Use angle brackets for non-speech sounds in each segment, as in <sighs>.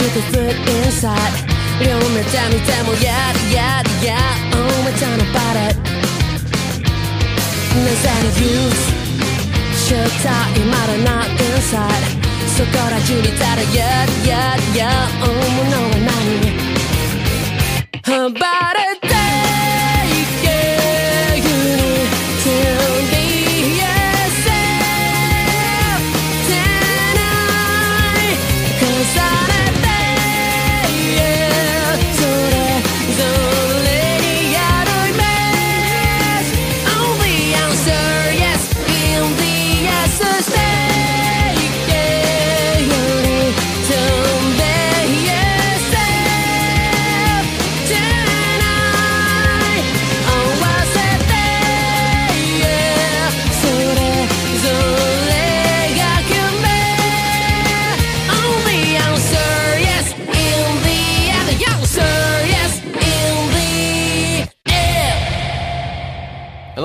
shoot the foot inside 両目で見てもやだやだやだ思いたのバレ There's any use 正体まだ not inside そこら中にただやだやだやだ思うのは何 About a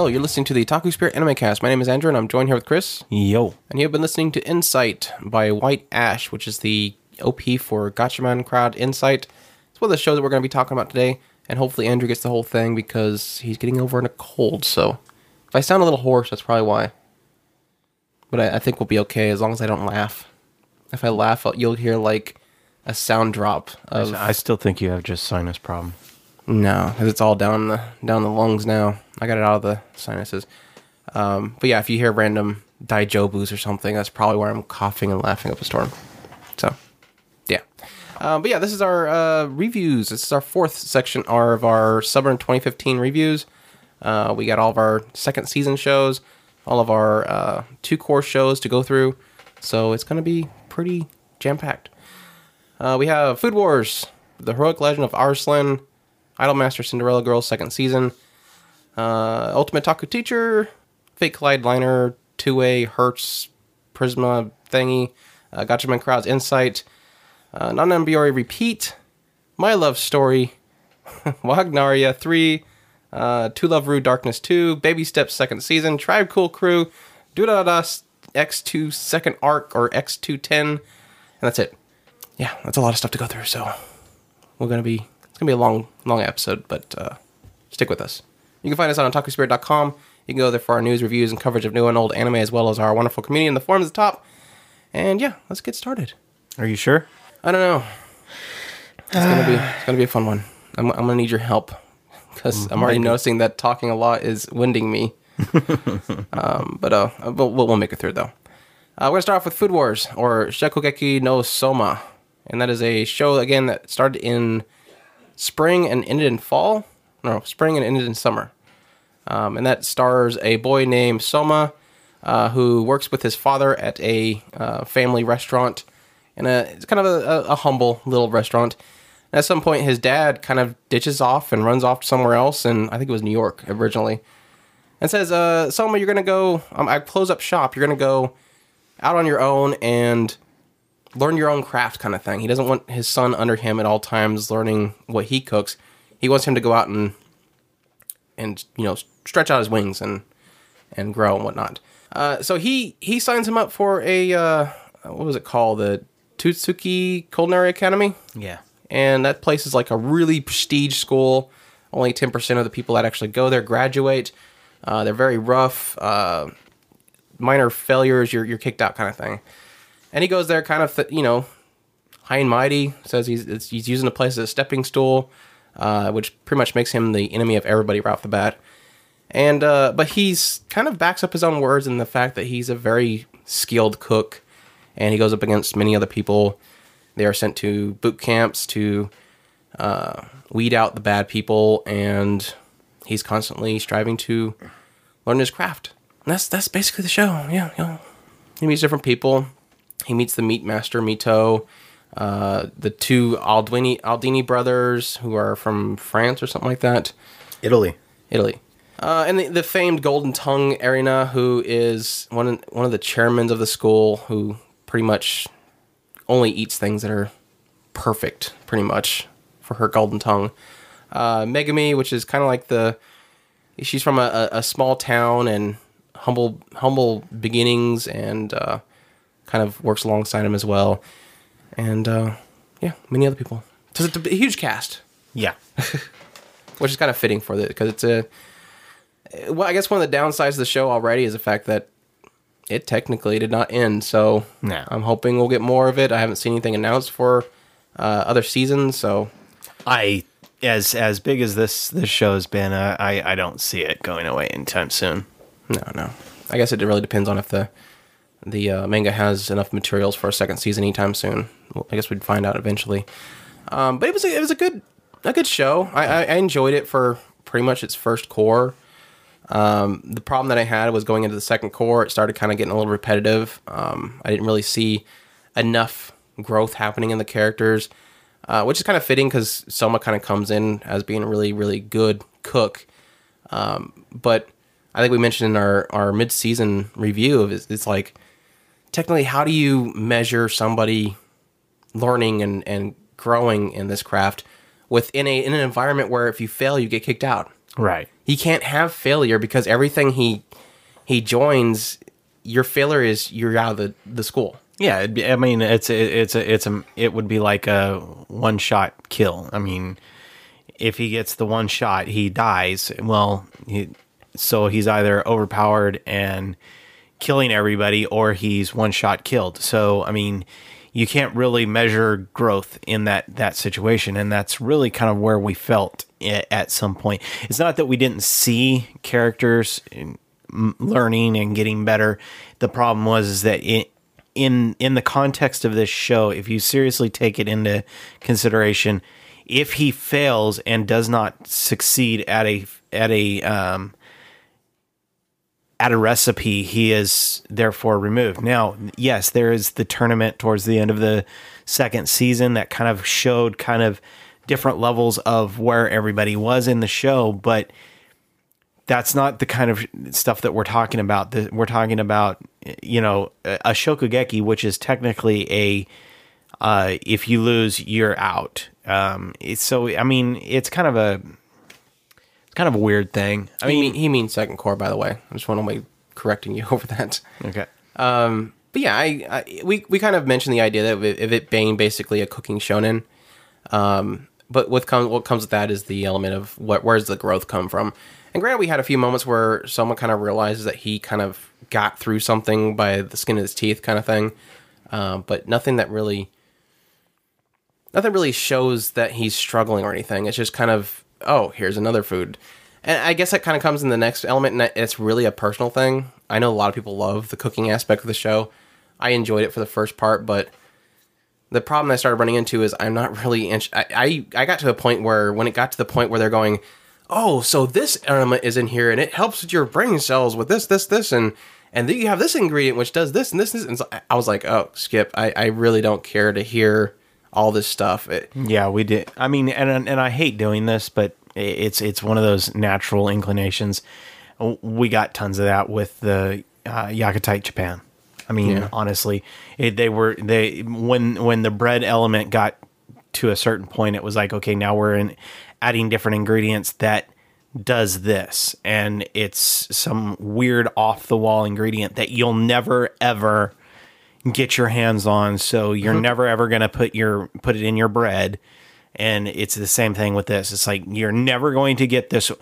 Hello, you're listening to the Otaku Spirit Anime Cast. My name is Andrew, and I'm joined here with Chris. Yo. And you have been listening to Insight by White Ash, which is the OP for Gatchaman Crowd Insight. It's one of the shows that we're going to be talking about today, and hopefully Andrew gets the whole thing because he's getting over in a cold. So if I sound a little hoarse, that's probably why. But I, I think we'll be okay as long as I don't laugh. If I laugh, you'll hear like a sound drop of I still think you have just sinus problem. No, because it's all down the down the lungs now. I got it out of the sinuses. Um, but yeah, if you hear random dijobus or something, that's probably where I'm coughing and laughing up a storm. So, yeah. Um, but yeah, this is our uh, reviews. This is our fourth section of our summer 2015 reviews. Uh, we got all of our second season shows, all of our uh, two cour shows to go through. So it's going to be pretty jam packed. Uh, we have Food Wars, The Heroic Legend of Arslan, Idolmaster Cinderella Girl second season, uh, Ultimate Otaku Teacher, Fate/kaleid Liner, 2wei Herz Prisma Thingy, uh, Gatchaman Crowd's Insight, uh, Non Non Biyori Repeat, My Love Story, <laughs> Wagnaria 3, uh, To Love Ru Darkness 2, Baby Steps second season, Tribe Cool Crew, Durarara X2 second arc or X210, and that's it. Yeah, that's a lot of stuff to go through, so we're gonna be it's gonna be a long long episode but uh, stick with us. You can find us on otakuspirit.com you can go there for our news reviews and coverage of new and old anime as well as our wonderful community in the forums at the top. And yeah let's get started. Are you sure? i don't know. It's gonna be it's gonna be a fun one. I'm, I'm gonna need your help because i'm already noticing that talking a lot is winding me. <laughs> Um, but uh we'll, we'll we'll make it through though. Uh, we're gonna start off with Food Wars or Shokugeki no Soma, and that is a show again that started in spring and ended in fall. No, spring and ended in summer. Um, and that stars a boy named Soma, uh, who works with his father at a uh, family restaurant, And it's kind of a, a, humble little restaurant. And at some point, his dad kind of ditches off and runs off somewhere else, and I think it was New York originally, and says, uh, "Soma, you're gonna go. Um, I close up shop. You're gonna go out on your own and." Learn your own craft kind of thing. He doesn't want his son under him at all times learning what he cooks. He wants him to go out and and you know stretch out his wings and and grow and whatnot. Uh, so he he signs him up for a uh, what was it called the Totsuki Culinary Academy, Yeah. and that place is like a really prestige school. Only ten percent of the people that actually go there graduate. Uh, they're very rough. Uh, minor failures, you're you're kicked out, kind of thing. And he goes there, kind of, th- you know, high and mighty. Says he's he's using the place as a stepping stool, uh, which pretty much makes him the enemy of everybody right off the bat. And uh, but he's kind of backs up his own words in the fact that he's a very skilled cook, and he goes up against many other people. They are sent to boot camps to uh, weed out the bad people, and he's constantly striving to learn his craft. And that's that's basically the show. Yeah. He meets different people. He meets the meat master Mito, uh, the two Aldini Aldini brothers who are from France or something like that, Italy. Italy. Uh, and the, the famed Golden Tongue Erina, who is one of, one of the chairmen of the school, who pretty much only eats things that are perfect, pretty much for her Golden Tongue. Uh, Megumi, which is kind of like the she's from a, a, a small town and humble humble beginnings and uh, kind of works alongside him as well, and uh, yeah, many other people. So it's a huge cast, Yeah. <laughs> which is kind of fitting for it because it's a. Well, I guess one of the downsides of the show already is the fact that it technically did not end. So No. I'm hoping we'll get more of it. I haven't seen anything announced for uh, other seasons, so I as as big as this this show has been, uh, I I don't see it going away anytime soon. No, no. I guess it really depends on if the the uh, manga has enough materials for a second season anytime soon. Well, I guess we'd find out eventually. Um, but it was a, it was a good a good show. I, I, I enjoyed it for pretty much its first cour. Um, the problem that I had was going into the second cour. It started kind of getting a little repetitive. Um, I didn't really see enough growth happening in the characters, uh, which is kind of fitting because Soma kind of comes in as being a really really good cook. Um, but I think we mentioned in our our mid season review of it, it's like technically how do you measure somebody learning and, and growing in this craft within a in an environment where if you fail you get kicked out. Right. He can't have failure because everything he he joins, your failure is you're out of the, the school. Yeah, be, I mean, it's it's a, it's a, it would be like a one shot kill. I mean, if he gets the one shot, he dies. Well, he, so he's either overpowered and killing everybody, or he's one shot killed. So, I mean, you can't really measure growth in that that situation, and that's really kind of where we felt at some point. It's not that we didn't see characters learning and getting better. The problem was is that it in in the context of this show, if you seriously take it into consideration, if he fails and does not succeed at a at a um, at a recipe, he is therefore removed. Now, yes, there is the tournament towards the end of the second season that kind of showed kind of different levels of where everybody was in the show, but that's not the kind of stuff that we're talking about. We're talking about, you know, a shokugeki, which is technically a uh, if you lose, you're out. Um, so I mean, it's kind of a kind of a weird thing. I mean, mean, he means second cour, by the way. I just want to be correcting you <laughs> over that. okay, But yeah, I, I we we kind of mentioned the idea that of it being basically a cooking shonen. Um, but what comes what comes with that is the element of what where's the growth come from. And granted, we had a few moments where someone kind of realizes that he kind of got through something by the skin of his teeth, kind of thing. Um, but nothing that really nothing really shows that he's struggling or anything. It's just kind of oh, here's another food. And I guess that kind of comes in the next element, and it's really a personal thing. I know a lot of people love the cooking aspect of the show. I enjoyed it for the first part, but the problem I started running into is I'm not really. int- I, I I got to a point where when it got to the point where they're going, oh, so this element is in here and it helps with your brain cells with this, this, this, and and then you have this ingredient which does this and this, this. And so I was like, oh, skip. I I really don't care to hear all this stuff. It, yeah, we did. I mean, and and I hate doing this, but it's it's one of those natural inclinations. We got tons of that with the uh, Yakitate Japan. I mean, Yeah. honestly, it, they were they when when the bread element got to a certain point, it was like, okay, now we're in adding different ingredients that does this, and it's some weird off the wall ingredient that you'll never ever get your hands on. So you're mm-hmm. never ever gonna put your put it in your bread. And it's the same thing with this. It's like you're never going to get this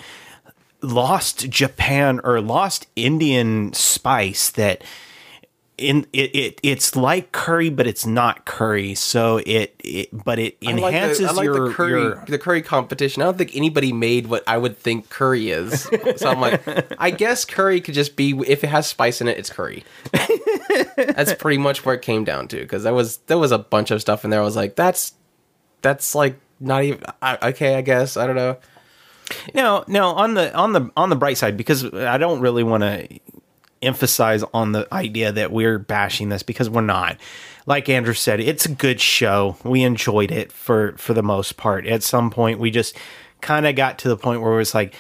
lost Japan or lost Indian spice that in it, it it's like curry but it's not curry so it, it but it I like the- enhances I like your, the curry your the curry competition. I don't think anybody made what I would think curry is. <laughs> so I'm like, I guess curry could just be if it has spice in it, it's curry. that's <laughs> pretty much where it came down to because there was there was a bunch of stuff in there. I was like, that's that's like not even I, okay. I guess I don't know. Now, now on the on the on the bright side, because I don't really want to emphasize on the idea that we're bashing this because we're not. Like Andrew said, it's a good show. We enjoyed it for for the most part. At some point, we just kind of got to the point where it was like,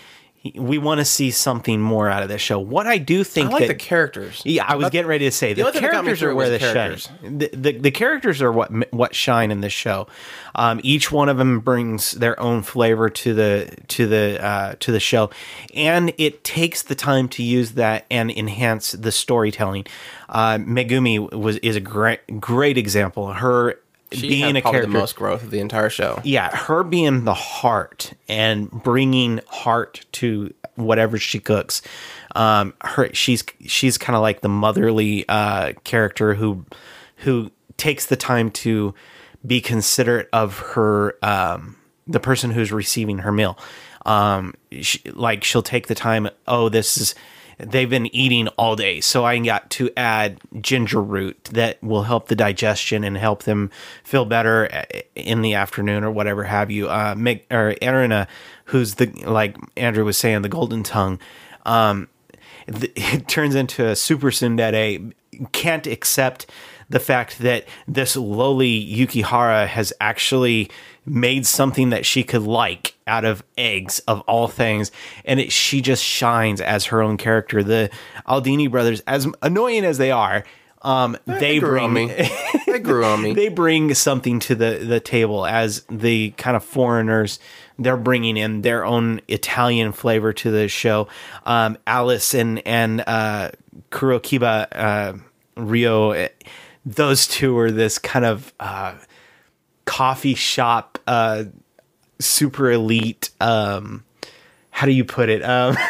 we want to see something more out of this show. What I do I think like that the characters. yeah, I was But getting ready to say the, only thing that got me characters are where the the shine. The, the the characters are what what shine in this show. Um, each one of them brings their own flavor to the to the uh, to the show, and it takes the time to use that and enhance the storytelling. Uh, Megumi was is a great great example. Her She being a character the most growth of the entire show. yeah, her being the heart and bringing heart to whatever she cooks. Um, her she's she's kind of like the motherly uh, character who who takes the time to be considerate of her um, the person who's receiving her meal. Um, she, like she'll take the time. Oh, this is they've been eating all day, so I got to add ginger root that will help the digestion and help them feel better uh, in the afternoon or whatever have you. Uh, Meg or Erina, who's the like Andrew was saying, the golden tongue. Um, <laughs> it turns into a super tsundere can't accept the fact that this lowly Yukihara has actually made something that she could like out of eggs of all things and it, she just shines as her own character the Aldini brothers as annoying as they are um, they grew bring on me. They grew on me. <laughs> they bring something to the the table as the kind of foreigners they're bringing in their own Italian flavor to the show. Um, Alice and and uh, Kurokiba uh, Ryo, those two are this kind of uh, coffee shop, uh, super elite. Um, how do you put it? Um, <laughs>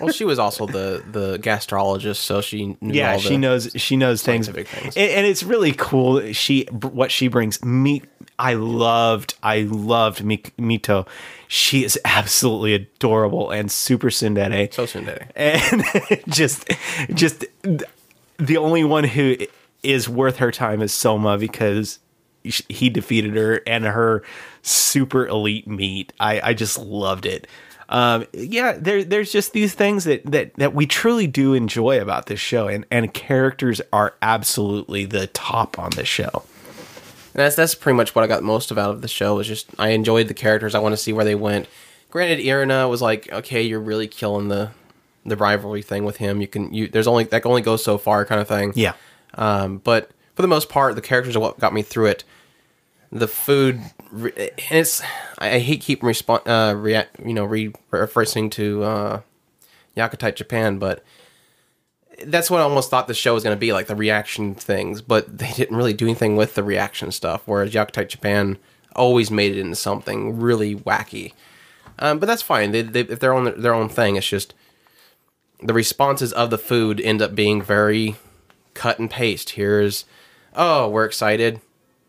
Well, she was also the the gastrologist, so she knew yeah, she knows she knows things. things. And, and it's really cool. She what she brings me. I loved. I loved Mi- Mito. She is absolutely adorable and super tsundere. so soon and <laughs> just just the only one who is worth her time as Soma because he defeated her and her super elite meat. I I just loved it. Um, yeah, there there's just these things that that that we truly do enjoy about this show, and and characters are absolutely the top on this show. And that's that's pretty much what I got most of out of the show. Was just I enjoyed the characters. I want to see where they went. Granted, Erina was like, okay, you're really killing the the rivalry thing with him. You can you there's only that only goes so far, kind of thing. Yeah, Um, but for the most part, the characters are what got me through it. The food, and it's I, hate keep respond uh, react you know, re- referencing to uh, Yakitate Japan, but that's what I almost thought the show was going to be like the reaction things, but they didn't really do anything with the reaction stuff. Whereas Yakitate Japan always made it into something really wacky. Um, but that's fine. They, they, if they're on their own thing, it's just the responses of the food end up being very cut and paste. Here's, oh, we're excited.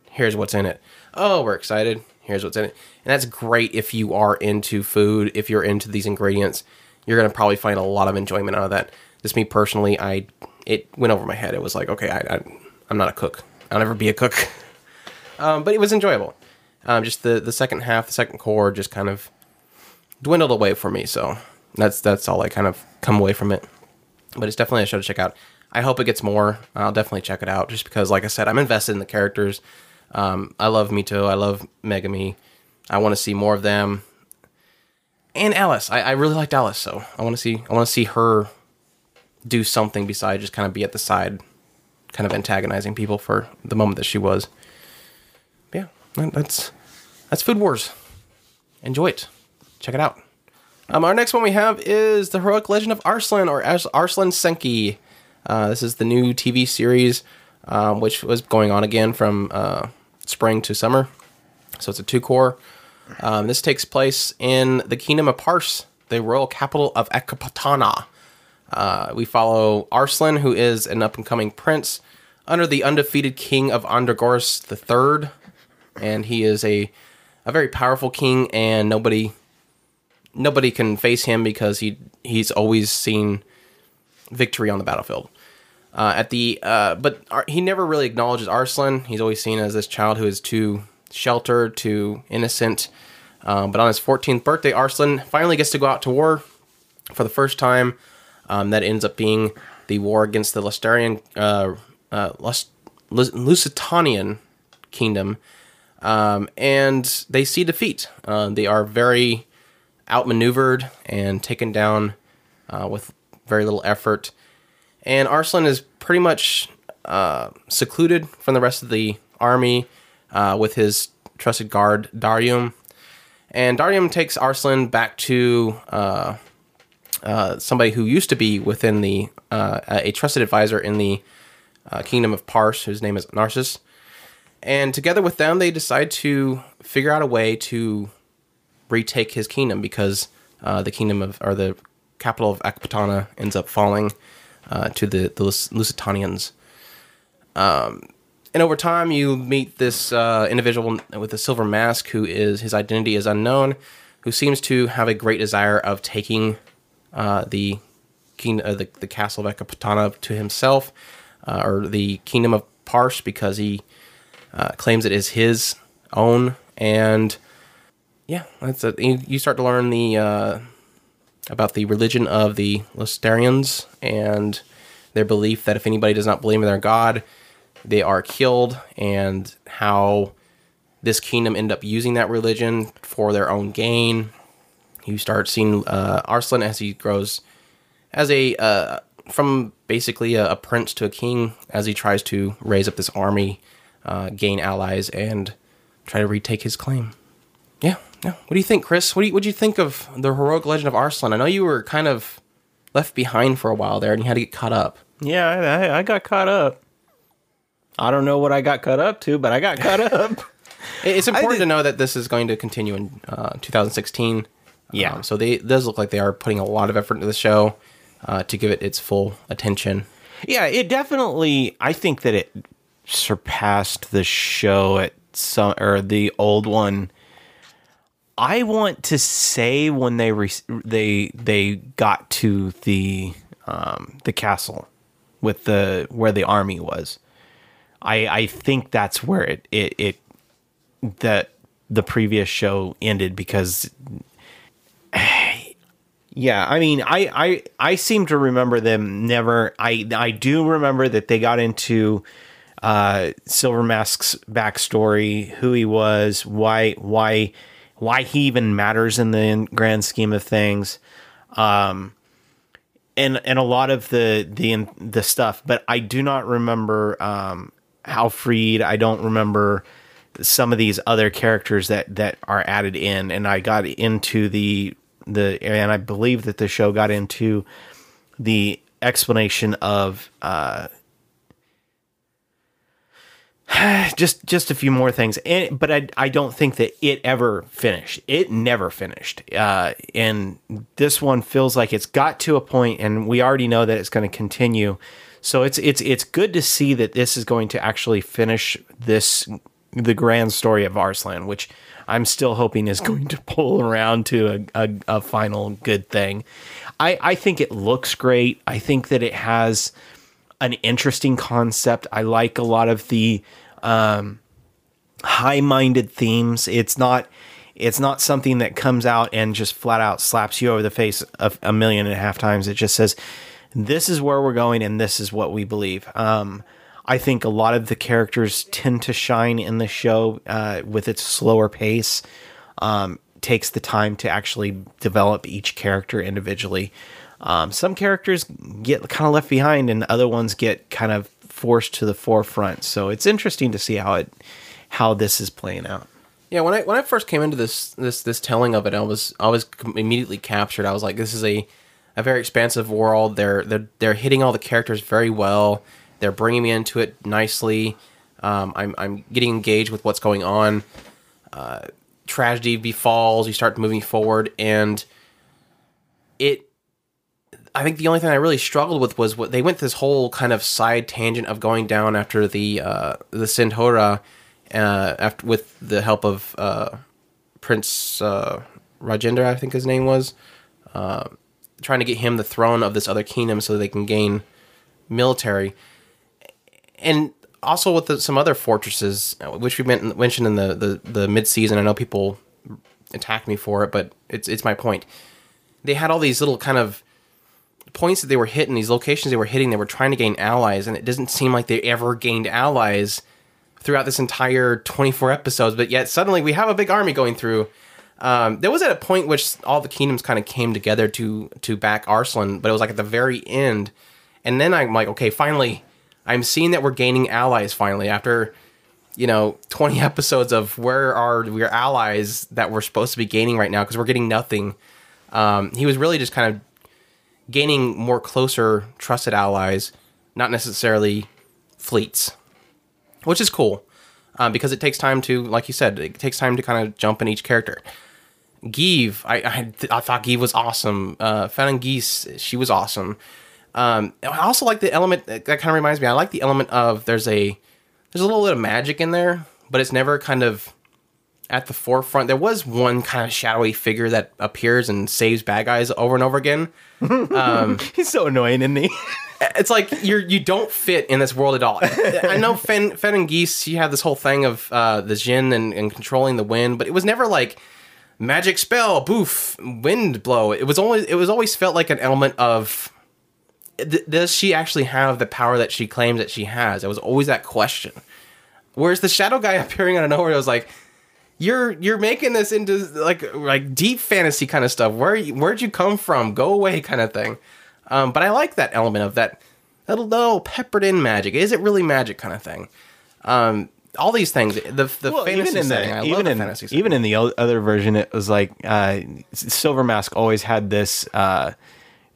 Here's what's in it. Oh, we're excited. Here's what's in it. And that's great if you are into food, if you're into these ingredients. You're going to probably find a lot of enjoyment out of that. Just me personally, I it went over my head. It was like, okay, I, I I'm not a cook. I'll never be a cook. <laughs> um, but it was enjoyable. Um, just the the second half, the second cour, just kind of dwindled away for me. So that's that's all I kind of come away from it. But it's definitely a show to check out. I hope it gets more. I'll definitely check it out just because, like I said, I'm invested in the characters. Um, I love Mito. I love Megumi. I want to see more of them. And Alice, I, I really liked Alice, so I want to see. I want to see her do something besides just kind of be at the side, kind of antagonizing people for the moment that she was. Yeah, that's that's Food Wars. Enjoy it. Check it out. Um, our next one we have is the heroic legend of Arslan or Ars- Arslan Senki. Uh, this is the new TV series, um, which was going on again from uh, spring to summer. So it's a two cour. Um, this takes place in the kingdom of Pars, the royal capital of Ecbatana. Uh, we follow Arslan, who is an up and coming prince under the undefeated king of Andragoras III, and he is a a very powerful king, and nobody nobody can face him because he he's always seen victory on the battlefield. Uh, at the uh, but Ar- he never really acknowledges Arslan. He's always seen as this child who is too sheltered, too innocent. Um, but on his 14th birthday, Arslan finally gets to go out to war for the first time. Um, that ends up being the war against the Lusterian, uh, uh, Lus- Lus- Lusitanian kingdom, um, and they see defeat. Uh, they are very outmaneuvered and taken down with very little effort. And Arslan is pretty much uh, secluded from the rest of the army uh, with his trusted guard Daryun. And Daryun takes Arslan back to uh, uh, somebody who used to be within the uh, a trusted advisor in the uh, kingdom of Pars, whose name is Narsus. And together with them, they decide to figure out a way to retake his kingdom because the kingdom of or the capital of Ecbatana ends up falling uh, to the the Lus- Lusitanians. Um, and over time, you meet this uh, individual with a silver mask who is his identity is unknown, who seems to have a great desire of taking uh, the king uh, the, the castle of Ecbatana to himself, uh, or the kingdom of Pars, because he uh, claims it is his own. And yeah, that's it. You, start to learn the about the religion of the Lustarians and their belief that if anybody does not believe in their god, they are killed, and how this kingdom end up using that religion for their own gain. You start seeing uh, Arslan as he grows as a uh, from basically a, a prince to a king as he tries to raise up this army, uh, gain allies, and try to retake his claim. Yeah, yeah. What do you think, Chris? What do you, what do you think of the heroic legend of Arslan? I know you were kind of left behind for a while there, and you had to get caught up. Yeah, I, I got caught up. I don't know what I got caught up to, but I got caught <laughs> up. It's important to know that this is going to continue in uh, 2016. Yeah. Um, so they it does look like they are putting a lot of effort into the show uh, to give it its full attention. Yeah, it definitely. I think that it surpassed the show at some or the old one. I want to say when they re, they they got to the um, the castle with the where the army was. I I think that's where it it, it that the previous show ended because <sighs> yeah, I mean, I, I I seem to remember them never. I I do remember that they got into uh, Silver Mask's backstory, who he was, why why why he even matters in the grand scheme of things, um, and and a lot of the the the stuff. But I do not remember um, Halfreed. I don't remember some of these other characters that that are added in and I got into the the and I believe that the show got into the explanation of uh <sighs> just just a few more things and, but I, I don't think that it ever finished it never finished uh, and this one feels like it's got to a point and we already know that it's going to continue so it's it's it's good to see that this is going to actually finish this the grand story of Arslan, which I'm still hoping is going to pull around to a, a, a final good thing. I, I think it looks great. I think that it has an interesting concept. I like a lot of the um, high-minded themes. It's not it's not something that comes out and just flat out slaps you over the face a, a million and a half times. It just says, "This is where we're going, and this is what we believe." Um, I think a lot of the characters tend to shine in the show uh, with its slower pace. Um, takes the time to actually develop each character individually. Um, some characters get kind of left behind, and other ones get kind of forced to the forefront. So it's interesting to see how it how this is playing out. Yeah, when I when I first came into this this this telling of it, I was I was immediately captured. I was like, this is a a very expansive world. They're they're they're hitting all the characters very well. They're bringing me into it nicely. Um, I'm I'm getting engaged with what's going on. Uh, tragedy befalls. You start moving forward, and it. I think the only thing I really struggled with was what they went this whole kind of side tangent of going down after the uh, the Sindhura, uh, after with the help of uh, Prince uh, Rajendra, I think his name was, uh, trying to get him the throne of this other kingdom so they can gain military, and also with the, some other fortresses, which we mentioned in the the, the mid season. I know people attack me for it, but it's it's my point. They had all these little kind of points that they were hitting, these locations they were hitting, they were trying to gain allies, and it doesn't seem like they ever gained allies throughout this entire 24 episodes. But yet suddenly we have a big army going through. Um, there was at a point which all the kingdoms kind of came together to to back Arslan, but it was like at the very end, and then I'm like, okay, finally, I'm seeing that we're gaining allies finally after you know 20 <laughs> episodes of where are your allies that we're supposed to be gaining right now because we're getting nothing. Um, he was really just kind of gaining more closer, trusted allies, not necessarily fleets, which is cool um, because it takes time to, like you said, it takes time to kind of jump in each character. Gieve, I, I, I thought Gieve was awesome. Uh, Geese, she was awesome. Um, I also like the element that kind of reminds me. I like the element of there's a there's a little bit of magic in there, but it's never kind of at the forefront. There was one kind of shadowy figure that appears and saves bad guys over and over again. <laughs> He's so annoying, isn't he? <laughs> It's like you're you don't fit in this world at all. I know Fen, Fen and Geese, you had this whole thing of uh, the Jin and, and controlling the wind, but it was never like magic spell, boof, wind blow. It was always it was always felt like an element of th- does she actually have the power that she claims that she has? It was always that question. Whereas the shadow guy <laughs> appearing out of nowhere, it was like, you're you're making this into like like deep fantasy kind of stuff. Where where'd you come from? Go away, kind of thing. Um, but I like that element of that that little peppered in magic. Is it really magic kind of thing? Um, all these things. The the Well, fantasy even in setting. the, even in, fantasy setting. even in the other version, it was like uh, Silver Mask always had this uh,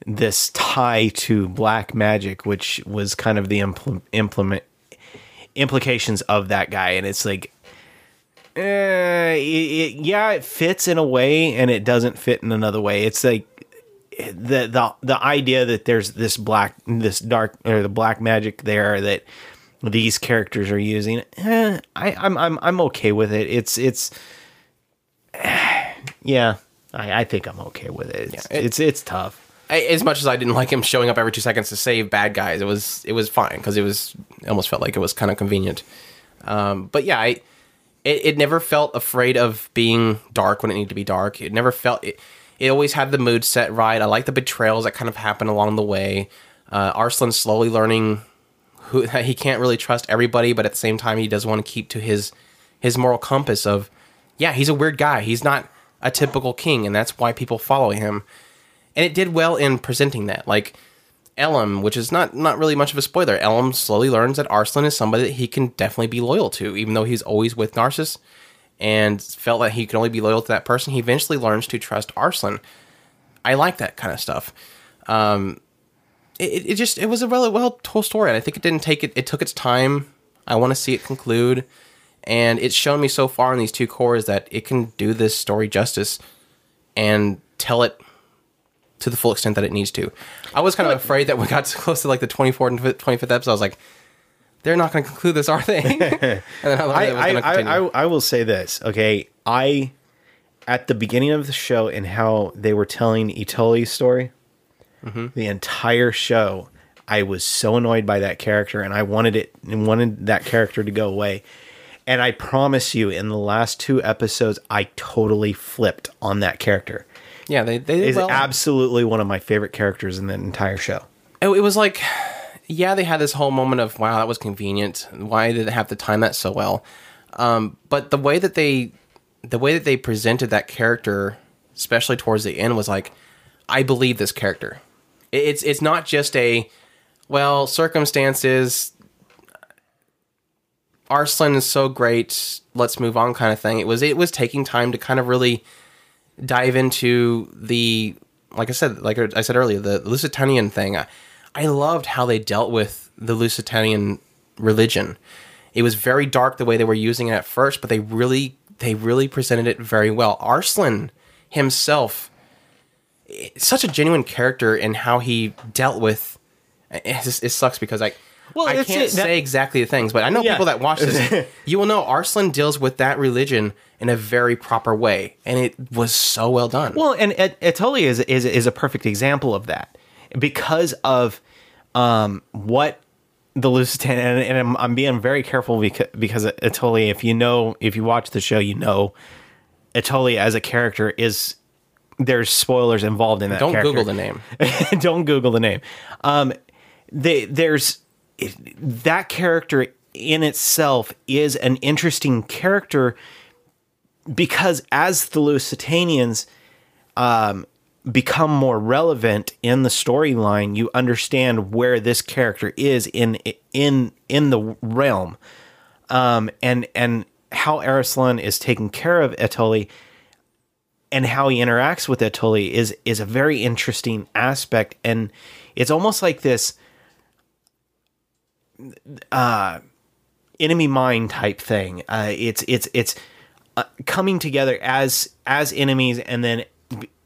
this tie to black magic, which was kind of the impl- implement implications of that guy, and it's like. Uh, it, it, yeah, it fits in a way, and it doesn't fit in another way. It's like the the the idea that there's this black, this dark, or the black magic there that these characters are using. Eh, I, I'm I'm I'm okay with it. It's it's <sighs> yeah. I, I think I'm okay with it. It's Yeah, it- it's, it's tough. I, as much as I didn't like him showing up every two seconds to save bad guys, it was it was fine because it was it almost felt like it was kind of convenient. Um, but yeah, I it, it never felt afraid of being dark when it needed to be dark. It never felt it. It always had the mood set right. I like the betrayals that kind of happen along the way. Uh, Arslan slowly learning who that <laughs> he can't really trust everybody, but at the same time he does want to keep to his his moral compass of yeah, he's a weird guy. He's not a typical king, and that's why people follow him and it did well in presenting that. Like Elam, which is not not really much of a spoiler. Elam slowly learns that Arslan is somebody that he can definitely be loyal to, even though he's always with Narsus and felt that he could only be loyal to that person. He eventually learns to trust Arslan. I like that kind of stuff. Um, it, it just it was a really well told story, and I think it didn't take it. It took its time. I want to see it conclude, and it's shown me so far in these two cours that it can do this story justice and tell it to the full extent that it needs to. I was kind of afraid that we got <laughs> so close to like the 24th and 25th episode. I was like, they're not going to conclude this, are they? <laughs> <laughs> and then I, I, I. I, I will say this, okay? I, at the beginning of the show and how they were telling Itoli's story, Mm-hmm. the entire show, I was so annoyed by that character and I wanted it and wanted that character to go away. And I promise you, in the last two episodes, I totally flipped on that character. Yeah, they, they did Is well. absolutely one of my favorite characters in the entire show. it, it was like, yeah, they had this whole moment of, wow, that was convenient. Why did they have to time that so well? Um, but the way that they, the way that they presented that character, especially towards the end, was like, I believe this character. It- It's it's not just a, well, circumstances. Arslan is so great. Let's move on, kind of thing. It was it was taking time to kind of really dive into the like I said, like I said earlier, the Lusitanian thing. I, I loved how they dealt with the Lusitanian religion. It was very dark the way they were using it at first, but they really they really presented it very well. Arslan himself, eh, such a genuine character in how he dealt with. Eh, it, it sucks because I. Well, I can't it- that- say exactly the things, but I know Yeah. people that watch this. <laughs> you will know Arslan deals with that religion in a very proper way, and it was so well done. Well, and Et- Etoli is, is is a perfect example of that because of um, what the Lusitania and, and I'm, I'm being very careful because because Etoli, if you know, if you watch the show, you know, Etoli as a character is there's spoilers involved in that. Don't character. Google the name. <laughs> don't Google the name. Um, they, there's that character in itself is an interesting character because as the Lusitanians um, become more relevant in the storyline, you understand where this character is in in in the realm, um, and and how Arislan is taking care of Etoli, and how he interacts with Etoli is is a very interesting aspect, and it's almost like this uh, enemy mine type thing. Uh, it's it's it's uh, coming together as as enemies, and then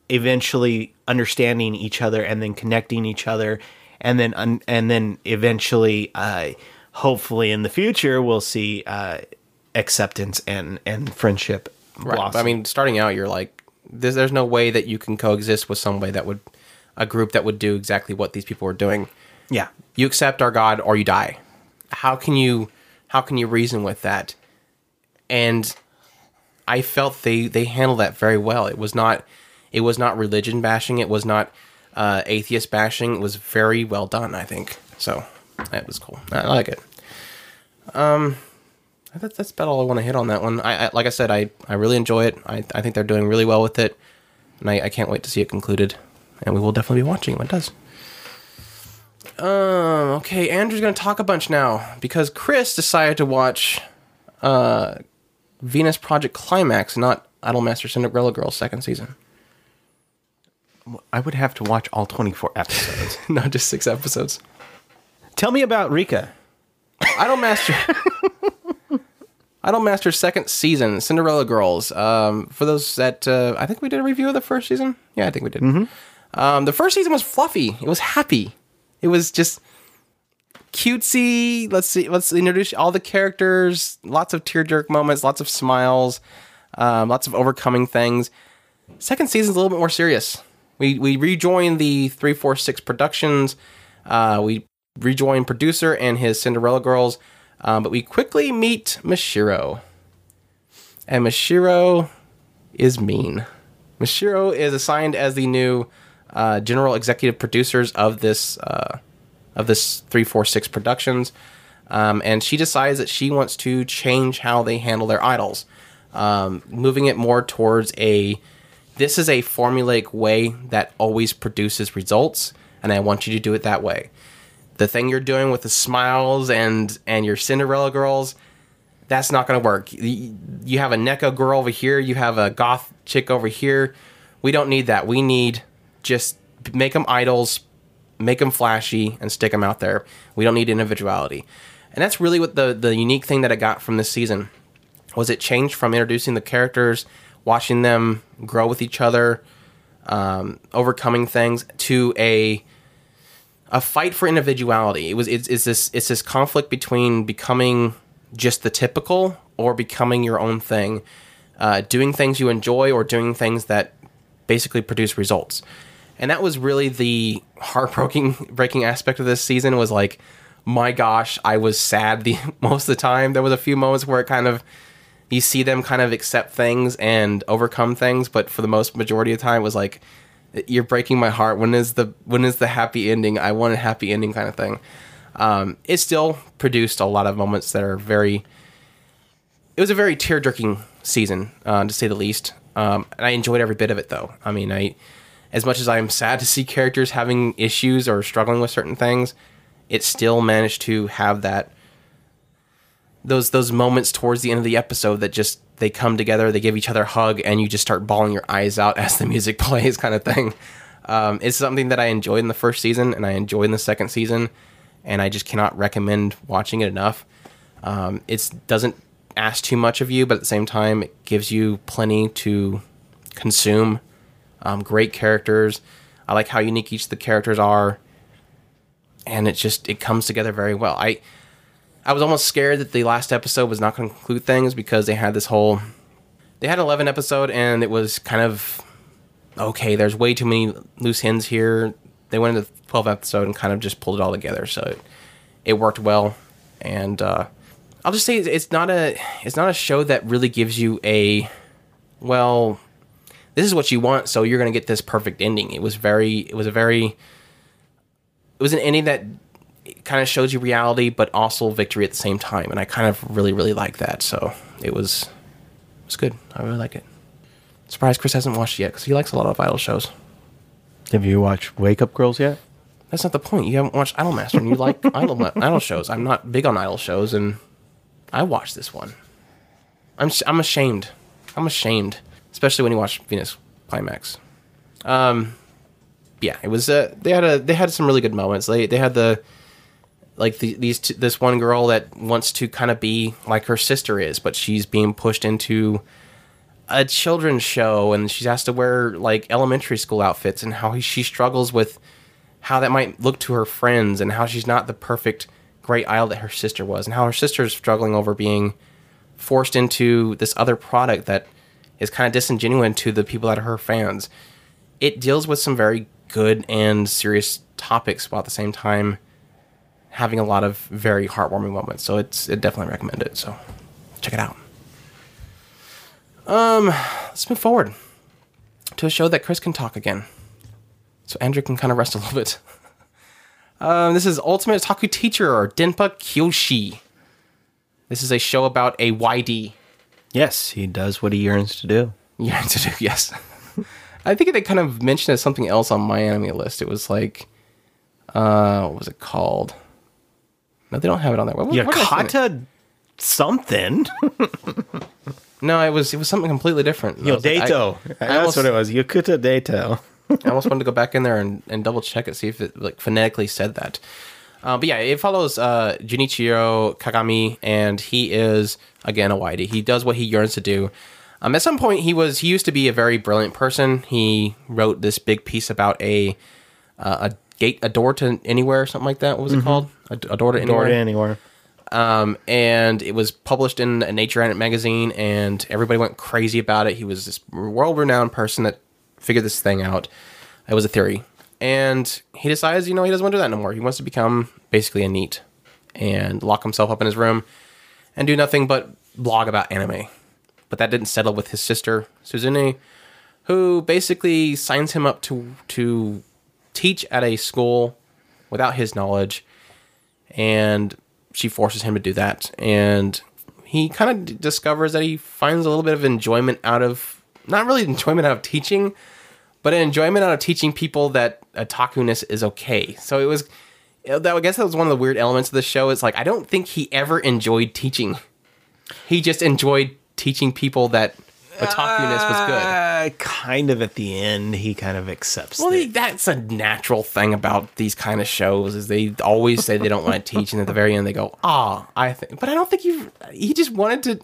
eventually understanding each other, and then connecting each other, and then un- and then eventually, uh, hopefully in the future, we'll see uh, acceptance and and friendship. Right. blossom. I mean, starting out, you're like, there's, there's no way that you can coexist with somebody that would, a group that would do exactly what these people are doing. yeah, You accept our God or you die. How can you, how can you reason with that? And I felt they they handled that very well. It was not, it was not religion bashing. It was not uh, atheist bashing. It was very well done. I think so. That was cool. I like it. Um, that's that's about all I want to hit on that one. I, I like I said, I I really enjoy it. I I think they're doing really well with it, and I, I can't wait to see it concluded. And we will definitely be watching when it does. Um. Okay, Andrew's gonna talk a bunch now because Chris decided to watch, uh, Venus Project Climax, not Idolmaster Cinderella Girls second season. I would have to watch all twenty four episodes. <laughs> not just six episodes. Tell me about Rika. Idolmaster. <laughs> Idolmaster's second season, Cinderella Girls. Um, for those that uh, I think we did a review of the first season. Yeah, I think we did. Um, the first season was fluffy. It was happy. It was just cutesy. Let's see. Let's introduce all the characters. Lots of tear jerk moments. Lots of smiles. Um, lots of overcoming things. Second season's a little bit more serious. We we rejoin the three four six productions. Uh, we rejoin producer and his Cinderella girls, um, but we quickly meet Mashiro. And Mashiro is mean. Mashiro is assigned as the new uh, general executive producers of this uh, of this three four six productions, um, and she decides that she wants to change how they handle their idols, um, moving it more towards a this is a formulaic way that always produces results, and I want you to do it that way. The thing you're doing with the smiles and and your Cinderella girls, that's not going to work. You have a Neko girl over here, you have a goth chick over here. We don't need that. We need just make them idols, make them flashy, and stick them out there. We don't need individuality. And that's really what the the unique thing that I got from this season was it changed from introducing the characters, watching them grow with each other, um, overcoming things, to a a fight for individuality. It was it's, it's this it's this conflict between becoming just the typical or becoming your own thing, uh, doing things you enjoy or doing things that basically produce results. And that was really the heartbreaking <laughs> breaking aspect of this season was like, my gosh, I was sad the <laughs> most of the time. There was a few moments where it kind of you see them kind of accept things and overcome things, but for the most majority of the time it was like you're breaking my heart. When is the when is the happy ending? I want a happy ending kind of thing. Um, it still produced a lot of moments that are very. It was a very tear jerking season, uh, to say the least. Um, and I enjoyed every bit of it, though. I mean, I, as much as I'm sad to see characters having issues or struggling with certain things, it still managed to have that those those moments towards the end of the episode that just they come together, they give each other a hug, and you just start bawling your eyes out <laughs> as the music <laughs> plays, kind of thing. Um, it's something that I enjoyed in the first season, and I enjoyed in the second season, and I just cannot recommend watching it enough. Um, it doesn't ask too much of you, but at the same time, it gives you plenty to consume. Um, great characters. I like how unique each of the characters are, and it just it comes together very well. I I was almost scared that the last episode was not going to conclude things because they had this whole they had 11 episode and it was kind of okay there's way too many loose ends here they went into the 12 episode and kind of just pulled it all together so it, it worked well and uh, i'll just say it's not a it's not a show that really gives you a well this is what you want so you're going to get this perfect ending it was very it was a very it was an ending that kind of shows you reality but also victory at the same time and i kind of really really like that so it was it was good. I really like it. Surprised Chris hasn't watched it yet because he likes a lot of idol shows. Have you watched Wake Up Girls yet? That's not the point. You haven't watched Idolmaster and you like <laughs> idol idol shows. I'm not big on idol shows, and I watched this one. I'm I'm ashamed. I'm ashamed, especially when you watch Venus Climax. Um, yeah, it was. Uh, they had a they had some really good moments. They they had the like the, these this one girl that wants to kind of be like her sister is, but she's being pushed into a children's show and she's asked to wear like elementary school outfits and how she struggles with how that might look to her friends and how she's not the perfect great idol that her sister was and how her sister's struggling over being forced into this other product that is kind of disingenuous to the people that are her fans. It deals with some very good and serious topics while at the same time having a lot of very heartwarming moments. So it's it definitely recommend it. So check it out. Um, let's move forward to a show that Chris can talk again, so Andrew can kind of rest a little bit. <laughs> Um, this is Ultimate Otaku Teacher or Denpa Kyoshi. This is a show about a YD. Yes, he does what he yearns to do. <laughs> Yeah, to do yes. I think they kind of mentioned it as something else on my anime list. It was like, uh, what was it called? No, they don't have it on there. What, what did I see it? Yakata something. <laughs> No, it was it was something completely different. I was like, I- I That's almost- what it was. Yakuta Dato. <laughs> I almost wanted to go back in there and, and double check it, see if it like phonetically said that. Uh, but yeah, it follows uh, Junichiro Kagami, and he is again a whitey. He does what he yearns to do. Um, at some point, he was he used to be a very brilliant person. He wrote this big piece about a uh, a gate, a door to anywhere, or something like that. What was it called? A, a door to anywhere Door to anywhere. um, and it was published in a Nature Planet magazine, and everybody went crazy about it. He was this world-renowned person that figured this thing out. It was a theory, and he decides, you know, he doesn't want to do that no more. He wants to become basically a NEET and lock himself up in his room and do nothing but blog about anime. But that didn't settle with his sister Suzune, who basically signs him up to to teach at a school without his knowledge and she forces him to do that and he kind of discovers that he finds a little bit of enjoyment out of not really enjoyment out of teaching but an enjoyment out of teaching people that otaku-ness is okay so it was that i guess that was one of the weird elements of the show it's like i don't think he ever enjoyed teaching he just enjoyed teaching people that otaku-ness was good Uh, kind of at the end, he kind of accepts. well, that's a natural thing about these kind of shows is they always say they don't want to teach, and at the very end they go, "Ah, I think." But I don't think you. He just wanted to.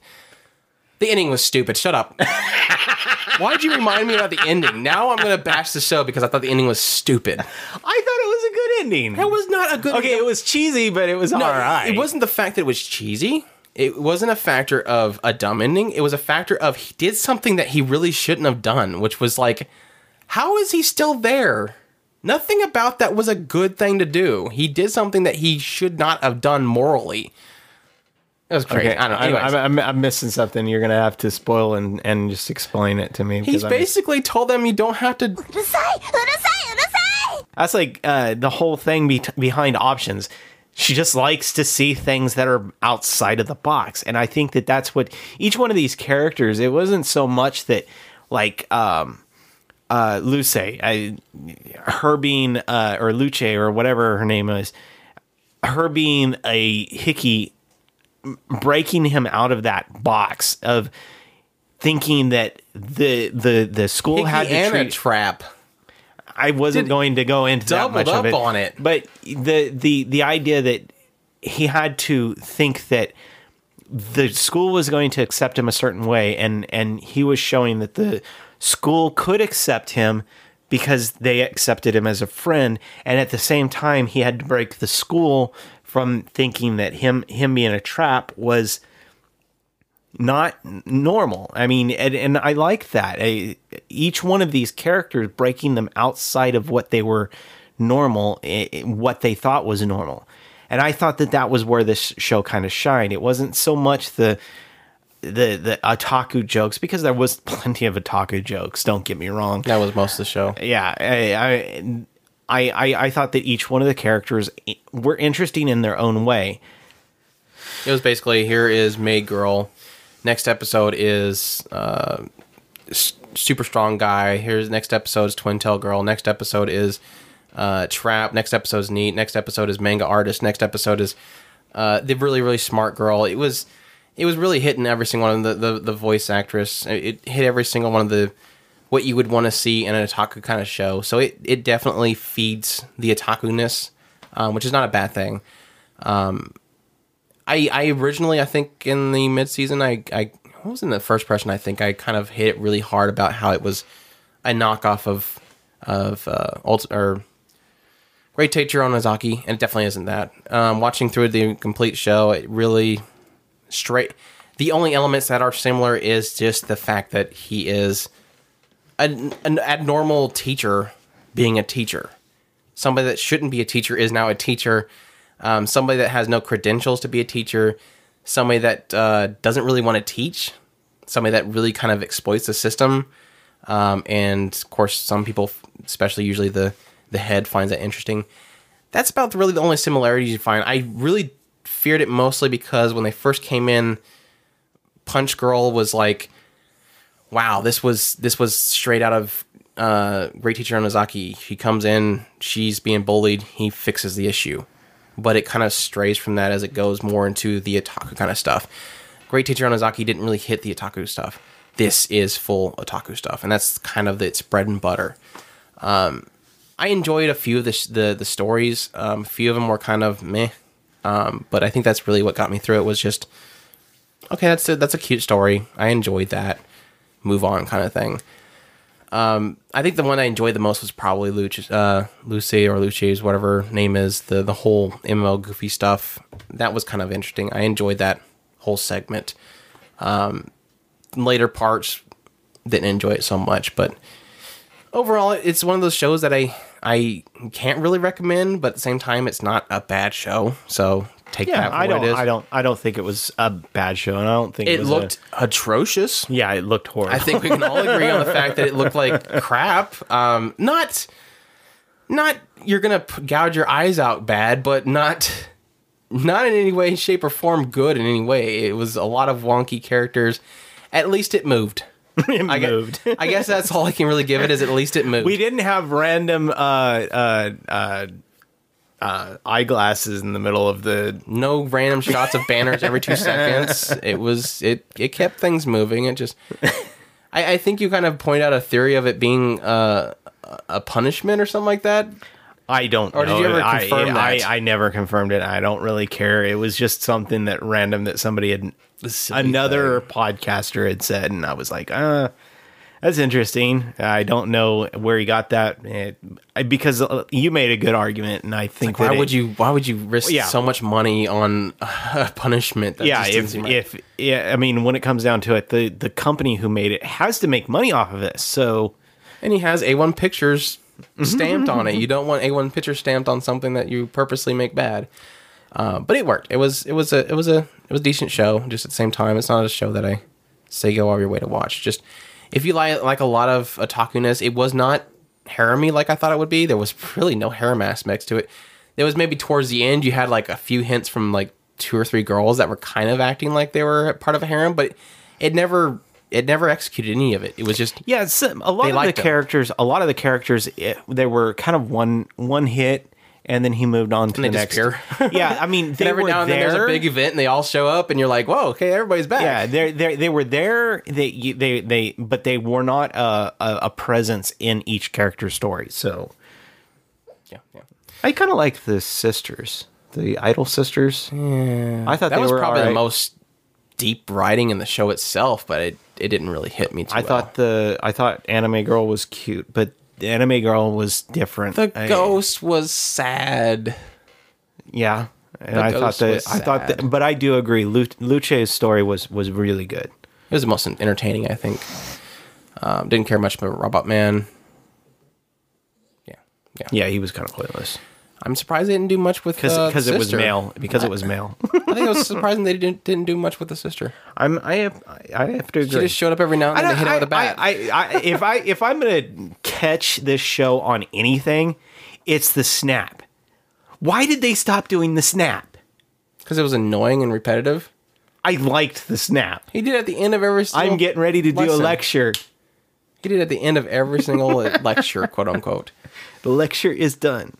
The ending was stupid. Shut up. <laughs> Why'd you remind me about the ending? Now I'm gonna bash the show because I thought the ending was stupid. I thought it was a good ending. That was not a good. Ending. Okay. It was cheesy, but it was No, all right. It wasn't the fact that it was cheesy it wasn't a factor of a dumb ending. It was a factor of he did something that he really shouldn't have done, which was like, how is he still there? Nothing about that was a good thing to do. He did something that he should not have done morally. It was crazy. Okay. I don't know. I'm, I'm, I'm, missing something. You're going to have to spoil and, and just explain it to me. He's basically I'm... told them you don't have to. That's like uh, the whole thing be- behind options. She just likes to see things that are outside of the box, and I think that that's what each one of these characters. It wasn't so much that like um, uh, Luce, I, her being uh, or Luce or whatever her name is, her being a hickey, breaking him out of that box of thinking that the the the school had to treat trap. I wasn't going to go into that much of it, on it. But the the the idea that he had to think that the school was going to accept him a certain way, and and he was showing that the school could accept him because they accepted him as a friend, and at the same time he had to break the school from thinking that him him being a trap was not normal. I mean, and, and I like that. I, each one of these characters breaking them outside of what they were normal, i- i- what they thought was normal. And I thought that that was where this show kind of shined. It wasn't so much the the the otaku jokes because there was <laughs> plenty of otaku jokes. Don't get me wrong That was most of the show. yeah I, I i i thought that each one of the characters were interesting in their own way It was basically here is May Girl next episode is uh, super strong guy. Here's next episode is twin tail girl. Next episode is uh, trap. Next episode is NEET. Next episode is manga artist. Next episode is uh, the really really smart girl. It was it was really hitting every single one of the the, the voice actress. It, it hit every single one of the what you would want to see in an otaku kind of show. So it it definitely feeds the otaku ness, um, which is not a bad thing. I, I originally I think in the mid season I I what was in the first person I think I kind of hit it really hard about how it was a knockoff of of uh ult- or Great Teacher Onizuka and it definitely isn't that. Um, watching through the complete show it really straight the only elements that are similar is just the fact that he is an, an abnormal teacher being a teacher somebody that shouldn't be a teacher is now a teacher um, somebody that has no credentials to be a teacher somebody that uh, doesn't really want to teach somebody that really kind of exploits the system. Um, and of course some people especially usually the the head finds that interesting. That's about really the only similarities you find. I really feared it mostly because when they first came in punch girl was like wow, this was this was straight out of uh, Great Teacher Onizuka. She comes in, she's being bullied, he fixes the issue, but it kind of strays from that as it goes more into the otaku kind of stuff. Great Teacher Onizuka didn't really hit the otaku stuff. This is full otaku stuff, and that's kind of its bread and butter. Um, I enjoyed a few of the sh- the, the stories. Um, a few of them were kind of meh, um, but I think that's really what got me through it. Was just okay. That's a, that's a cute story. I enjoyed that move on kind of thing. Um, I think the one I enjoyed the most was probably Luci, uh, Lucy or Lucy's, whatever name is, the the whole MMO goofy stuff. That was kind of interesting. I enjoyed that whole segment. Um, later parts didn't enjoy it so much, but overall, it's one of those shows that I I can't really recommend, but at the same time, it's not a bad show. So take Yeah, that for I don't, it is. I don't, I don't think it was a bad show, and I don't think it, It was looked atrocious. Yeah, it looked horrible. I think we can all agree on the fact that it looked like <laughs> crap. Um, not, not you're gonna p- gouge your eyes out bad, but not, not in any way, shape, or form good in any way. It was a lot of wonky characters. At least it moved. <laughs> it I moved. Guess, I guess that's all I can really give it is at least it <laughs> moved. we didn't have random uh, uh, uh, uh, eyeglasses in the middle of the. no random shots of banners every two seconds. <laughs> It was it it kept things moving. It just I, I think you kind of point out a theory of it being uh, a punishment or something like that. I don't. Or did you ever I- confirm I, that? I, I, never confirmed it. I don't really care. It was just something that random that somebody had another podcaster had said, and I was like, uh, that's interesting. I don't know where he got that eh, I- because uh, you made a good argument, and I think Why that would it- you why would you risk Yeah. so much money on <laughs> a punishment? That yeah, just if if yeah, I mean, when it comes down to it, the the company who made it has to make money off of this. So and he has A1 pictures stamped on it. You don't want A1 picture stamped on something that you purposely make bad. Uh, but it worked. It was it was a it was a it was a decent show. Just at the same time, it's not a show that I say go all your way to watch. Just if you like like a lot of otaku-ness, it was not harem like I thought it would be. There was really no harem aspects to it. There was maybe towards the end you had like a few hints from like two or three girls that were kind of acting like they were part of a harem, but it never it never executed any of it. It was just Yeah, a lot of the him. characters. A lot of the characters, it, they were kind of one one hit, and then he moved on to they the next. disappear. <laughs> yeah, I mean, <laughs> they and every were now and there. then there's a big event and they all show up and you're like, whoa, okay, everybody's back. yeah, they they they were there. They you- they they, but they were not a, a, a presence in each character's story. So yeah, yeah. I kind of like the sisters, the idol sisters. Yeah, I thought That they was were probably the most deep writing in the show itself, but it, it didn't really hit me too I well. thought the I thought anime girl was cute, but the anime girl was different. the I- ghost was sad. Yeah, and The I thought that I thought that, but I do agree. Lu- Luce's story was was really good. It was the most entertaining, I think. Um, didn't care much about Robot Man. Yeah, yeah. Yeah, he was kind of pointless I'm surprised they didn't do much with because uh, because it was male because it was male. <laughs> I think it was surprising they didn't didn't do much with the sister. I'm I have I have to She just showed up every now and I then to hit it with a I- bat. I, I, I, if I if I'm gonna catch this show on anything, it's the snap. Why did they stop doing the snap? Because it was annoying and repetitive. I liked the snap. He did it at the end of every. Single I'm getting ready to do a lecture. He did it at the end of every single <laughs> lecture, quote unquote. The lecture is done.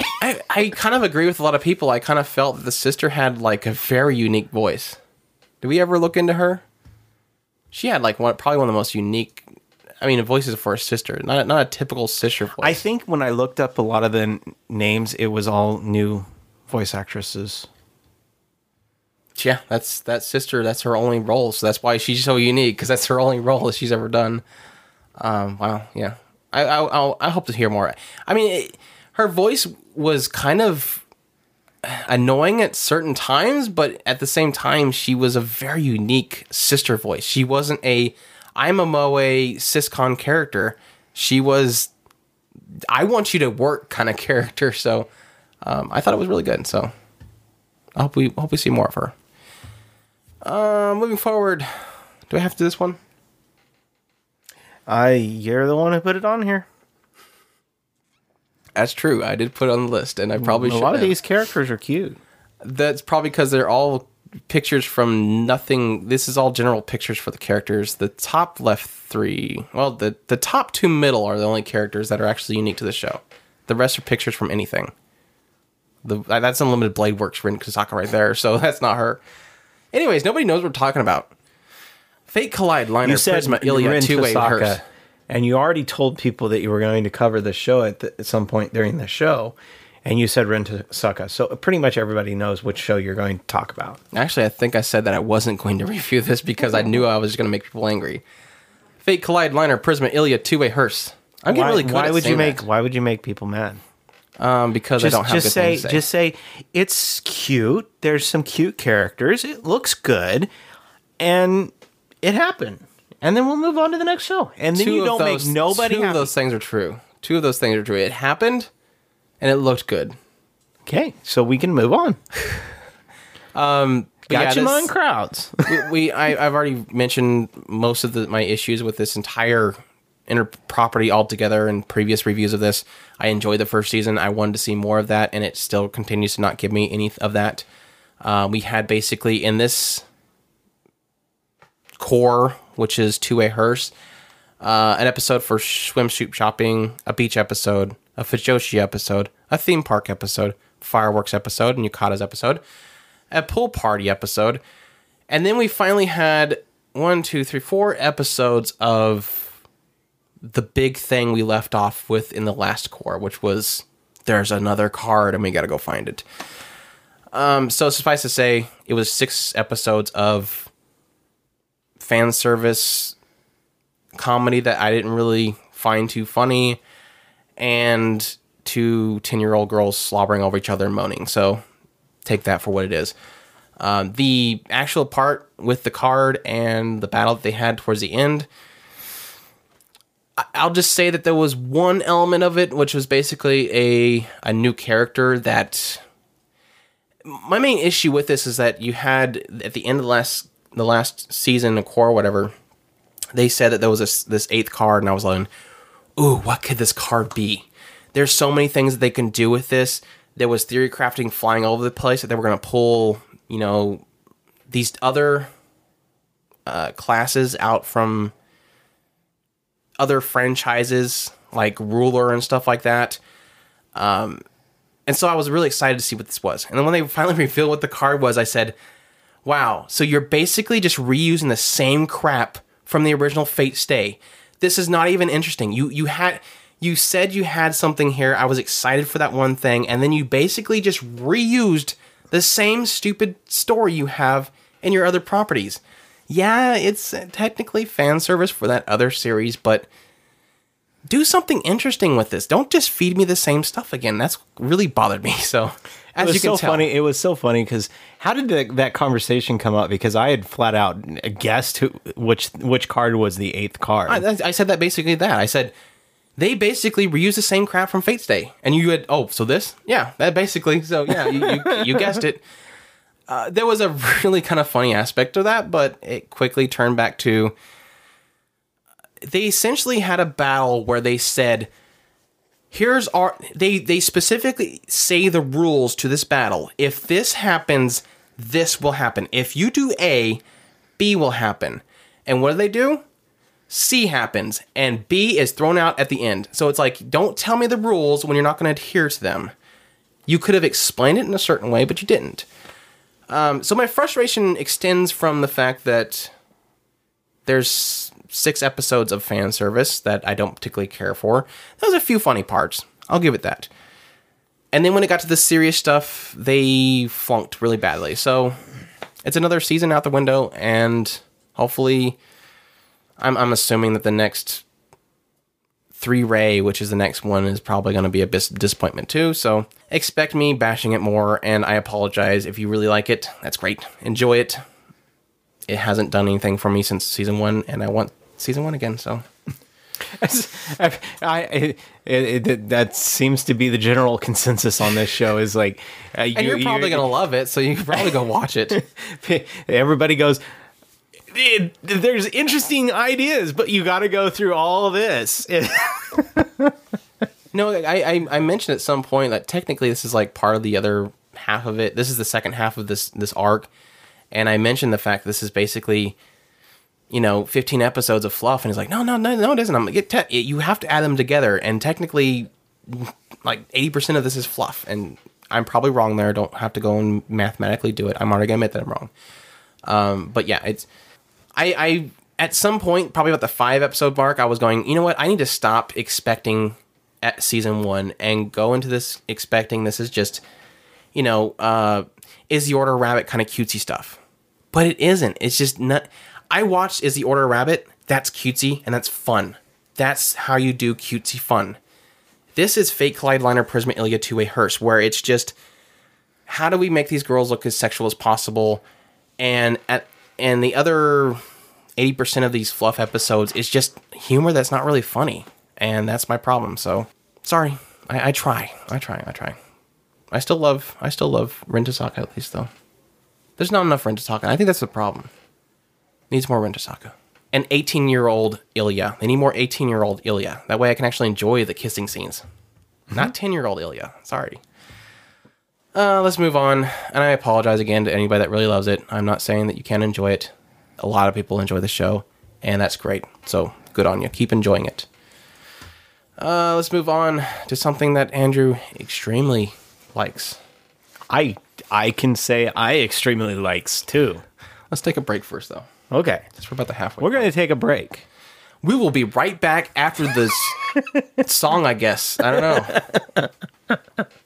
I, I kind of agree with a lot of people. I kind of felt that the sister had like a very unique voice. Did we ever look into her? She had like one, probably one of the most unique. I mean, voices for a sister, not a, not a typical sister voice. I think when I looked up a lot of the n- names, it was all new voice actresses. yeah, that's that sister. That's her only role, so that's why she's so unique because that's her only role that she's ever done. Um, wow, yeah. I I, I'll, I hope to hear more. I mean, it, her voice was kind of annoying at certain times, but at the same time, she was a very unique sister voice. She wasn't a I'm a moe siscon character. She was I want you to work kind of <laughs> character. So um, I thought it was really good. So I hope we hope we see more of her. Uh, moving forward, do I have to do this one? I, you're the one who put it on here. That's true. I did put it on the list, and I probably should a should. lot of have. these characters are cute. That's probably because they're all pictures from nothing. This is all general pictures for the characters. The top left three, well, the the top two middle are the only characters that are actually unique to the show. The rest are pictures from anything. The uh, that's Unlimited Blade Works Rin Tosaka right there, <laughs> so that's not her. Anyways, nobody knows what we're talking about. Fate/kaleid Liner You said Prisma Illya Rin 2wei Herz. And you already told people that you were going to cover the show at, the, at some point during the show, and you said Rin Tosaka. So pretty much everybody knows which show you're going to talk about. Actually, I think I said that I wasn't going to <laughs> review this because I knew I was going to make people angry. Fate/kaleid Liner Prisma Illya two way hearse. I'm getting Why, really good why would you make that. Why would you make people mad? Um, because Just, I don't have just good say, say. just say it's cute. There's some cute characters. It looks good, and it happened. And then we'll move on to the next show. And then two you don't those, make nobody Two happy. of those things are true. Two of those things are true. It happened, and it looked good. Okay, so we can move on. <laughs> But yeah, you on crowds. <laughs> we, we I, I've already mentioned most of the, my issues with this entire inner property altogether in previous reviews of this. I enjoyed the first season. I wanted to see more of that, and it still continues to not give me any of that. Uh, we had basically in this cour, which is 2wei Herz, uh, an episode for swimsuit shopping, a beach episode, a Fujoshi episode, a theme park episode, fireworks episode, and Yukata's episode, a pool party episode, and then we finally had one, two, three, four episodes of the big thing we left off with in the last cour, which was there's another card and we got to go find it. Um, so suffice to say, it was six episodes of fan service comedy that I didn't really find too funny, and two 10 year old girls slobbering over each other and moaning. So take that for what it is. Um, the actual part with the card and the battle that they had towards the end, I'll just say that there was one element of it, which was basically a a new character that. My main issue with this is that you had at the end of the last the last season of cour whatever, they said that there was this this eighth card, and I was like, "Ooh, what could this card be?" There's so many things that they can do with this. There was theory crafting flying all over the place that they were going to pull, you know, these other uh, classes out from other franchises like Ruler and stuff like that. Um, and so I was really excited to see what this was. And then when they finally <laughs> revealed what the card was, I said, wow, so you're basically just reusing the same crap from the original Fate Stay. This is not even interesting. You you had you said you had something here. I was excited for that one thing, and then you basically just reused the same stupid story you have in your other properties. Yeah, it's technically fan service for that other series, but do something interesting with this. Don't just feed me the same stuff again. That's really bothered me. <laughs> So, as it was you can so tell, funny. It was so funny because how did the, that conversation come up? Because I had flat out guessed who, which which card was the eighth card. I, I said that basically that. I said they basically reuse the same crap from Fate's Day, and you had oh, so this, yeah, that basically. So yeah, you you, you guessed it. Uh, there was a really kind of funny aspect to that, but it quickly turned back to they essentially had a battle where they said here's our they they specifically say the rules to this battle if this happens this will happen. If you do A, B will happen. And what do they do? C happens, and B is thrown out at the end. So it's like, don't tell me the rules when you're not going to adhere to them. You could have explained it in a certain way, but you didn't. Um, so my frustration extends from the fact that there's six episodes of fan service that I don't particularly care for. There's a few funny parts. I'll give it that. And then when it got to the serious stuff, they flunked really badly. So it's another season out the window, and hopefully, I'm, I'm assuming that the next 3rei, which is the next one, is probably going to be a bis- disappointment too. So expect me bashing it more, and I apologize if you really like it. That's great. Enjoy it. It hasn't done anything for me since season one, and I want season one again. So <laughs> I, it, it, it, that seems to be the general consensus on this show is like, uh, and you're probably going to love it, so you can probably go watch it. <laughs> Everybody goes. "It- there's interesting ideas, but you got to go through all this. <laughs> No, I, I I mentioned at some point that technically this is like part of the other half of it. This is the second half of this this arc, and I mentioned the fact this is basically, you know, 15 episodes of fluff, and he's like, no, no, no, no, it isn't. I'm like, te- you have to add them together, and technically, like 80 percent of this is fluff, and I'm probably wrong there. I Don't have to go and mathematically do it. I'm already gonna admit that I'm wrong. Um, but yeah, it's I, I at some point, probably about the five episode mark, I was going, you know what? I need to stop expecting at season one and go into this expecting this is just, you know, uh, is the Order Rabbit kind of cutesy stuff? But it isn't. It's just not. I watched Is the Order Rabbit. That's cutesy and that's fun. That's how you do cutesy fun. This is Fake kaleid Liner Prisma Illya to a hearse, where it's just how do we make these girls look as sexual as possible? And at and the other eighty percent of these fluff episodes is just humor that's not really funny, and that's my problem. So sorry, I, I try, I try, I try. I still love, I still love Rin Tosaka at least though. There's not enough Rin Tosaka. I think that's the problem. Needs more Rin Tosaka. And 18 year old Illya. They need more 18 year old Illya. That way I can actually enjoy the kissing scenes. Not 10 year old Illya. Sorry. Uh, let's move on. And I apologize again to anybody that really loves it. I'm not saying that you can't enjoy it. A lot of people enjoy the show, and that's great. So good on you. Keep enjoying it. Uh, let's move on to something that Andrew extremely likes. I I can say I extremely likes too. Let's take a break first, though. Okay, We're about the halfway. we're gonna take a break. we will be right back after this <laughs> song, I guess. I don't know. <laughs>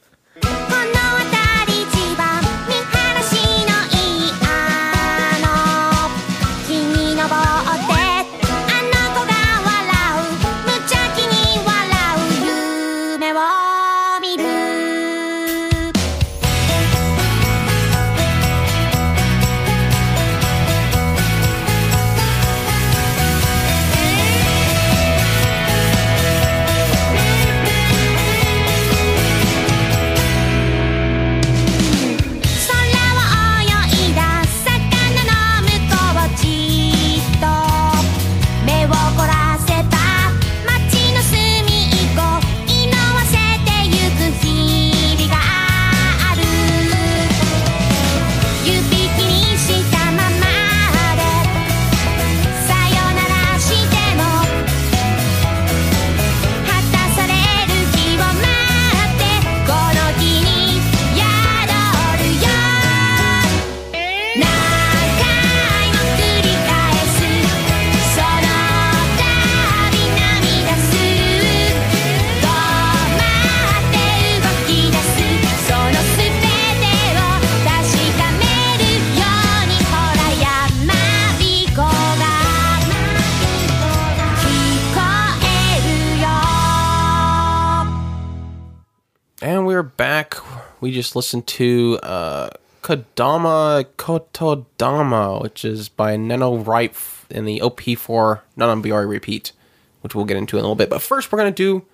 We just listened to uh, Kodama Kotodama, which is by nano.RIPE in the OP4 Non Biyori repeat, which we'll get into in a little bit. But first, we're going to do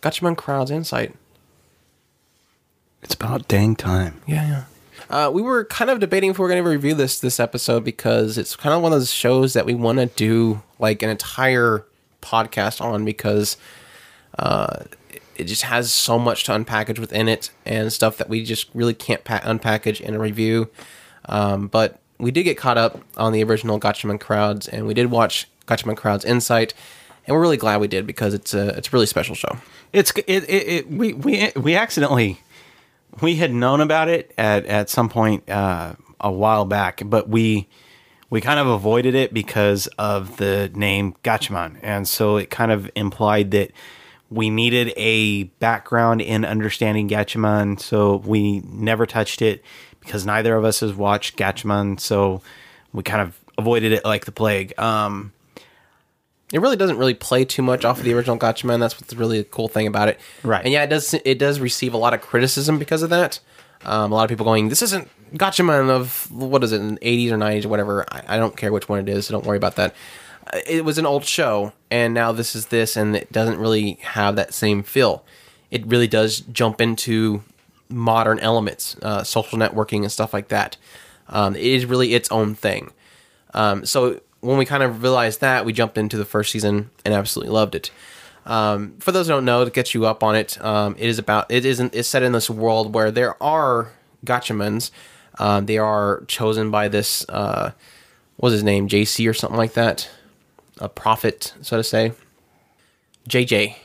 Gatchaman Crowd's Insight. It's about dang time. Yeah, yeah. Uh, we were kind of debating if we are going to review this this episode because it's kind of one of those shows that we want to do like an entire podcast on because uh, it just has so much to unpackage within it and stuff that we just really can't pa- unpackage in a review. Um, but we did get caught up on the original Gatchaman crowds, and we did watch Gatchaman crowds Insight, and we're really glad we did because it's a it's a really special show. It's it, it, it we we we accidentally we had known about it at at some point uh, a while back, but we we kind of avoided it because of the name Gatchaman, and so it kind of implied that we needed a background in understanding Gatchaman, so we never touched it because neither of us has watched Gatchaman, so we kind of avoided it like the plague. Um, It really doesn't really play too much off of the original Gatchaman. That's what's really a cool thing about it. Right. And yeah, it does it does receive a lot of criticism because of that. Um, a lot of people going, "This isn't Gatchaman of what is it, in the '80s or '90s or whatever." I, I don't care which one it is, so don't worry about that. It was an old show, and now this is this, and it doesn't really have that same feel. It really does jump into modern elements, uh, social networking and stuff like that. Um, it is really its own thing. Um, so when we kind of realized that, we jumped into the first season and absolutely loved it. Um, for those who don't know, to get you up on it, um, it is about it isn't it's set in this world where there are Gatchamans. Um, they are chosen by this uh, what's his name, JC or something like that, a prophet, so to say. JJ,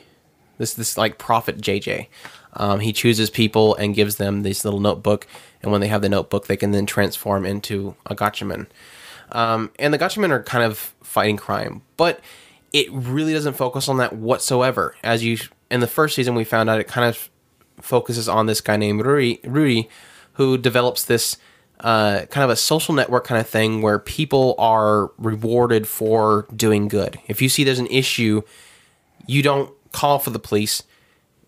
this this like prophet JJ. Um, he chooses people and gives them this little notebook, and when they have the notebook, they can then transform into a Gatchaman. Um, and the Gatchamen are kind of fighting crime, but it really doesn't focus on that whatsoever. As you in the first season, we found out it kind of focuses on this guy named Ruri, Ruri who develops this uh, kind of a social network kind of thing where people are rewarded for doing good. If you see there's an issue, you don't call for the police.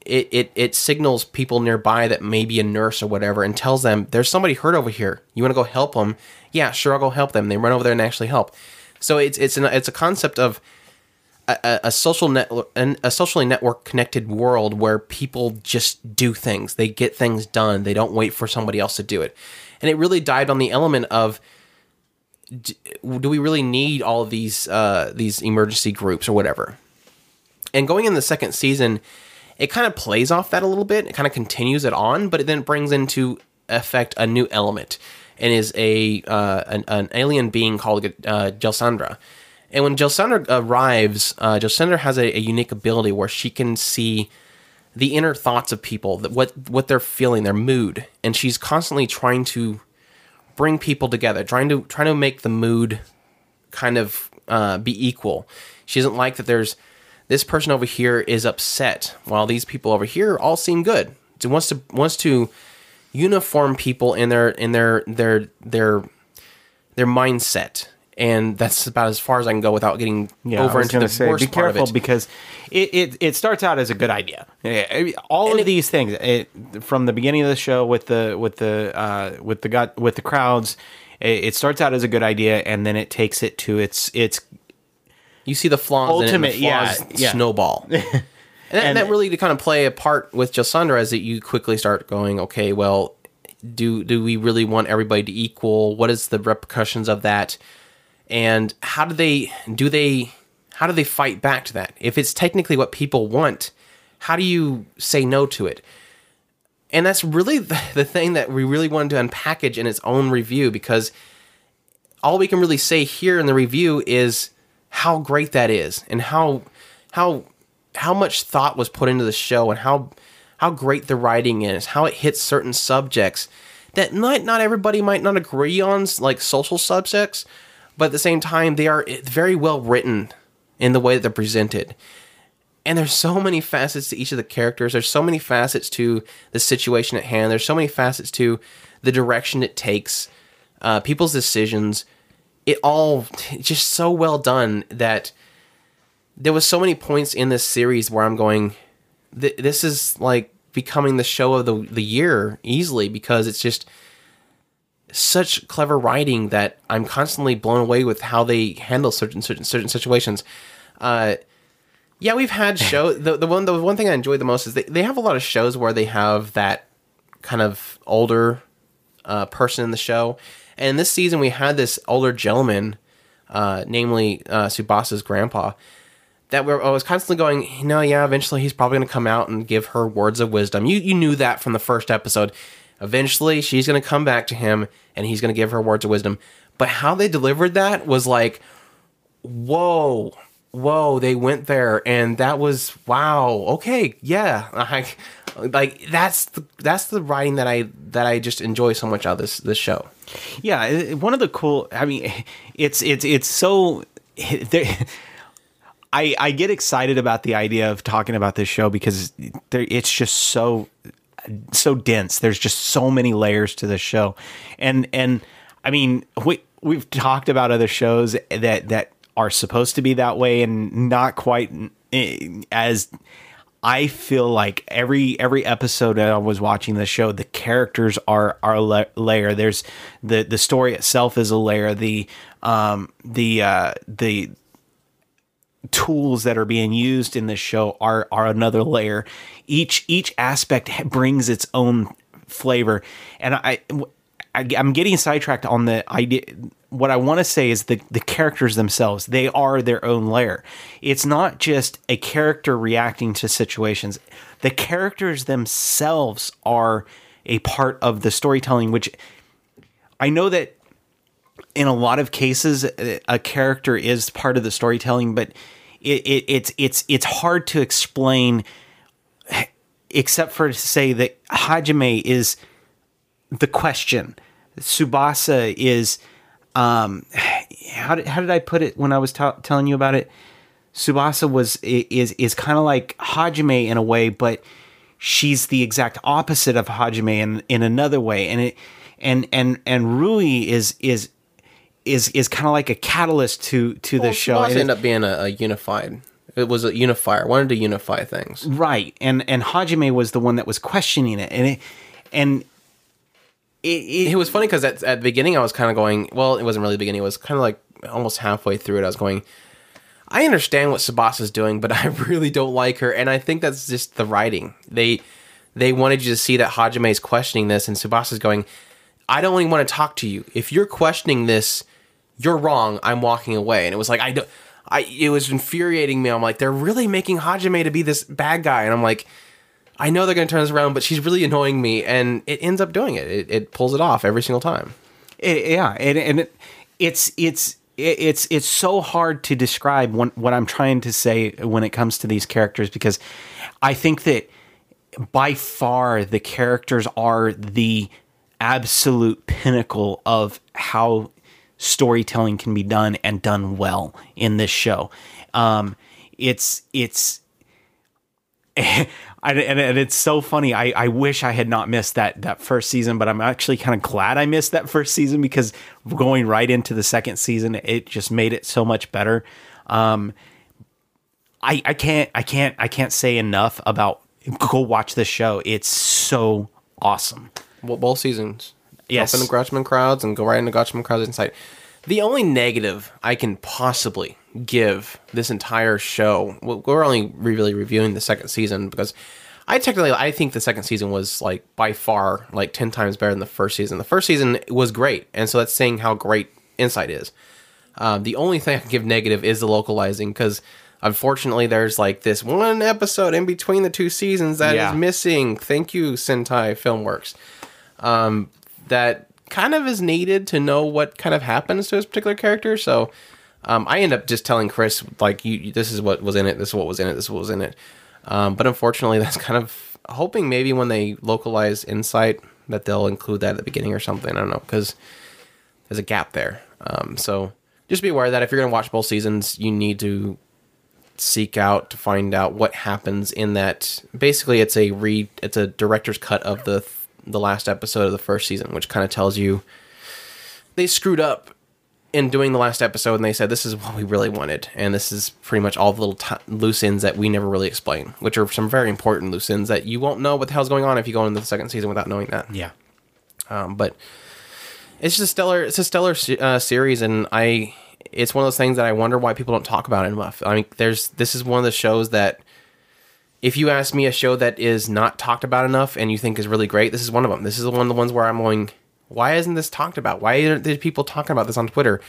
It, it, it signals people nearby that may be a nurse or whatever and tells them there's somebody hurt over here. You want to go help them? Yeah, sure, I'll go help them. They run over there and actually help. So it's it's an, it's a concept of a, a- social net a socially network connected world where people just do things. They get things done. They don't wait for somebody else to do it. And it really died on the element of do we really need all these uh, these emergency groups or whatever? And going in the second season, it kind of plays off that a little bit. It kind of continues it on, but it then brings into effect a new element and is a uh, an, an alien being called uh. And when Gelsadra arrives, uh, has a, a unique ability where she can see the inner thoughts of people, that what what they're feeling, their mood, and she's constantly trying to bring people together, trying to trying to make the mood kind of uh, be equal. She doesn't like that there's this person over here is upset while these people over here all seem good. She wants to wants to uniform people in their in their their their their mindset. And that's about as far as I can go without getting Yeah, over into the say, worst be part of careful it. because it, it it starts out as a good idea. Yeah, All of it- these things it, from the beginning of the show with the with the uh, with the gut with the crowds, it, starts out as a good idea and then it takes it to its its you see the flaws in Ultimate- the flaws yeah, yeah. snowball. <laughs> and, that, And- that really to kind of play a part with Gelsadra is that you quickly start going, okay, well, do do we really want everybody to equal? What is the repercussions of that? And how do they do they how do they fight back to that? If it's technically what people want, how do you say no to it? And that's really the, <laughs> the thing that we really wanted to unpackage in its own review because all we can really say here in the review is how great that is and how how how much thought was put into the show and how how great the writing is, how it hits certain subjects that not not everybody might not agree on, like social subjects, but at the same time they are very well written in the way that they're presented. And there's so many facets to each of the characters. There's so many facets to the situation at hand. There's so many facets to the direction it takes, uh, people's decisions. It all just so well done that there was so many points in this series where I'm going, this is like becoming the show of the the year easily because it's just such clever writing that I'm constantly blown away with how they handle certain certain certain situations. Uh, yeah, we've had <laughs> show the the one the one thing I enjoy the most is they they have a lot of shows where they have that kind of older uh, person in the show, and this season we had this older gentleman, uh, namely uh, Tsubasa's grandpa, that we're, I was constantly going, no, yeah, eventually he's probably going to come out and give her words of wisdom. You you knew that from the first episode. Eventually, she's going to come back to him and he's going to give her words of wisdom. But how they delivered that was like, whoa, whoa, they went there. And that was, wow, okay, yeah. <laughs> I, like that's the, that's the writing that I that I just enjoy so much out of this this show. Yeah, one of the cool. I mean, it's it's it's so. <laughs> I I get excited about the idea of talking about this show because it's just so so dense. There's just so many layers to this show, and and I mean we we've talked about other shows that that are supposed to be that way and not quite eh, as. I feel like every every episode I was watching the show, the characters are are la- layer. There's the the story itself is a layer. The um the uh the tools that are being used in this show are are another layer. Each each aspect brings its own flavor, and I, I am getting sidetracked on the idea. What I want to say is the the characters themselves. They are their own layer. It's not just a character reacting to situations. The characters themselves are a part of the storytelling, which I know that in a lot of cases a character is part of the storytelling but it, it, it's it's it's hard to explain except for to say that hajime is the question. Tsubasa is um how did, how did i put it when i was ta telling you about it? Tsubasa was is is kind of like hajime in a way but she's the exact opposite of hajime in in another way. And it and and and rui is is is is kind of like a catalyst to to the show it- ended up being a, a unified. It was a unifier. Wanted to unify things. right and and hajime was the one that was questioning it and it and it, it, It was funny because at, at the beginning I was kind of going. Well, it wasn't really the beginning. It was kind of like almost halfway through it. I was going. I understand what Tsubasa's doing, but <laughs> I really don't like her, and I think that's just the writing. They they wanted you to see that Hajime is questioning this, and Tsubasa's going. I don't even want to talk to you. If you're questioning this, you're wrong. I'm walking away. And it was like I don't. I it was infuriating me. I'm like they're really making Hajime to be this bad guy, and I'm like. I know they're going to turn this around, but she's really annoying me, and it ends up doing it. It, it pulls it off every single time. It, yeah, and, and it, it's it's it- it's it's so hard to describe what, what I'm trying to say when it comes to these characters because I think that by far the characters are the absolute pinnacle of how storytelling can be done and done well in this show. Um, it's it's <laughs> and, and it's so funny. I, I wish I had not missed that that first season, but I'm actually kind of glad I missed that first season because going right into the second season, it just made it so much better. Um, I I can't I can't I can't say enough about go watch this show. It's so awesome. Well, both seasons. Yes. Jump into Gatchaman crowds and go right into Gatchaman crowds Insight. The only negative I can possibly give this entire show, we're only really reviewing the second season because I technically I think the second season was like by far like ten times better than the first season. The first season was great, and so that's saying how great Insight is. Um, the only thing I can give negative is the localizing because unfortunately there's like this one episode in between the two seasons that is Yeah. missing. Thank you, Sentai Filmworks. Um, that kind of is needed to know what kind of happens to this particular character. So um, I end up just telling Chris like, you, this is what was in it. This is what was in it. This is what was in it. Um, but unfortunately, <laughs> that's kind of hoping maybe when they localize Insight that they'll include that at the beginning or something. I don't know because there's a gap there. Um, so just be aware that if you're going to watch both seasons, you need to seek out to find out what happens in that. Basically, it's a read. It's a director's cut of the the last episode of the first season, which kind of tells you they screwed up in doing the last episode, and they said this is what we really wanted, and this is pretty much all the little t- loose ends that we never really explain, which are some very important loose ends that you won't know what the hell's going on if you go into the second season without knowing that. Yeah. Um, but it's just a stellar. It's a stellar uh, series, and I. It's one of those things that I wonder why people don't talk about it enough. I mean, there's this is one of the shows that, if you ask me a show that is not talked about enough and you think is really great, this is one of them. This is one of the ones where I'm going, why isn't this talked about? Why aren't there people talking about this on Twitter?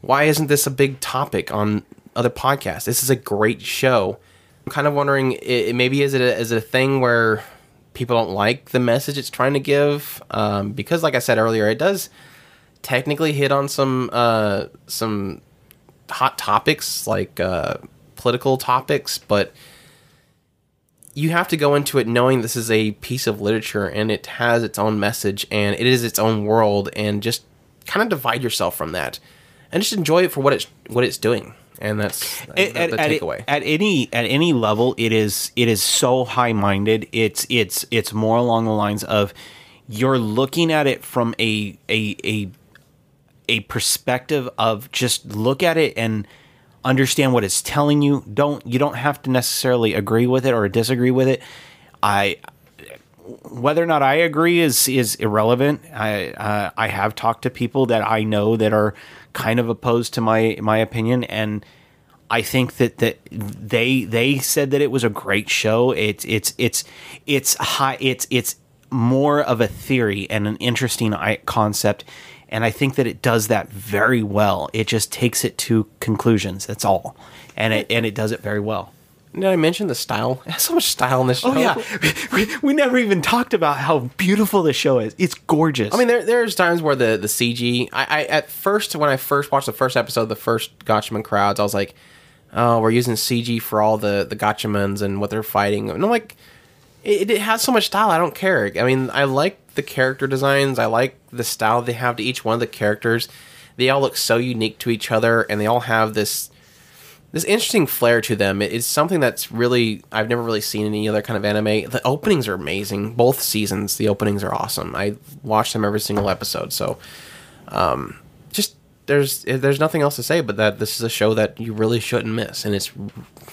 Why isn't this a big topic on other podcasts? This is a great show. I'm kind of wondering, i maybe is it a, is it a thing where people don't like the message it's trying to give um, because, like I said earlier, it does technically hit on some uh, some hot topics like uh, political topics, but you have to go into it knowing this is a piece of literature and it has its own message and it is its own world and just kind of divide yourself from that. And just enjoy it for what it's what it's doing. And that's at, the, the at- takeaway. at any at any level it is it is so high minded it's it's it's more along the lines of you're looking at it from a a a a perspective of just look at it and understand what it's telling you don't you don't have to necessarily agree with it or disagree with it i whether or not I agree is is irrelevant. I uh, I have talked to people that I know that are kind of opposed to my my opinion, and I think that that they they said that it was a great show. It's it's it's it's high. It's it's more of a theory and an interesting concept, and I think that it does that very well. It just takes it to conclusions. That's all, and it and it does it very well. did i mention the style it has <laughs> so much style in this oh, show Oh yeah, <laughs> we, we never even talked about how beautiful this show is. It's gorgeous. I mean, there, there's times where the the CG. I, I at first when I first watched the first episode, of the first Gatchaman crowds, I was like, "Oh, we're using CG for all the the Gatchamans and what they're fighting." And I'm like, it, it has so much style. I don't care. I mean, I like the character designs. I like the style they have to each one of the characters. They all look so unique to each other, and they all have this this interesting flair to them. It's something that's really I've never really seen in any other kind of anime. The openings are amazing. Both seasons, the openings are awesome. I watch them every single episode. So, um, just there's there's nothing else to say but that this is a show that you really shouldn't miss, and it's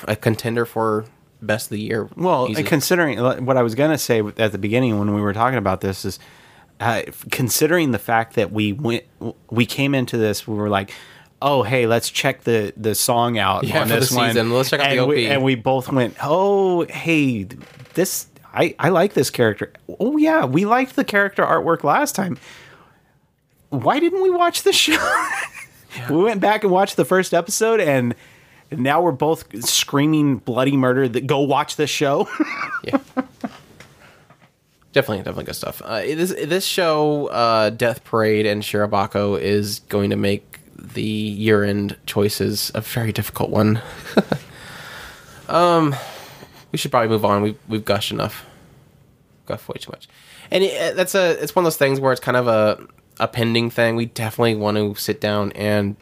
a contender for best of the year. well, easily. considering what I was gonna say at the beginning when we were talking about this is, uh, considering the fact that we went, we came into this, we were like. Oh hey, let's check the the song out Yeah, on this one. season. Let's check out the and We, and we both went, "Oh hey, this I I like this character. Oh yeah, we liked the character artwork last time. Why didn't we watch the <laughs> show? We went back and watched the first episode, and now we're both screaming bloody murder. That go watch this show. yeah. Definitely, definitely good stuff. Uh, this this show, uh, Death Parade and Shirobako, is going to make the year end choices a very difficult one. <laughs> um, we should probably move on. We've we've gushed enough. Gushed way too much, and it, that's a it's one of those things where it's kind of a a pending thing. We definitely want to sit down and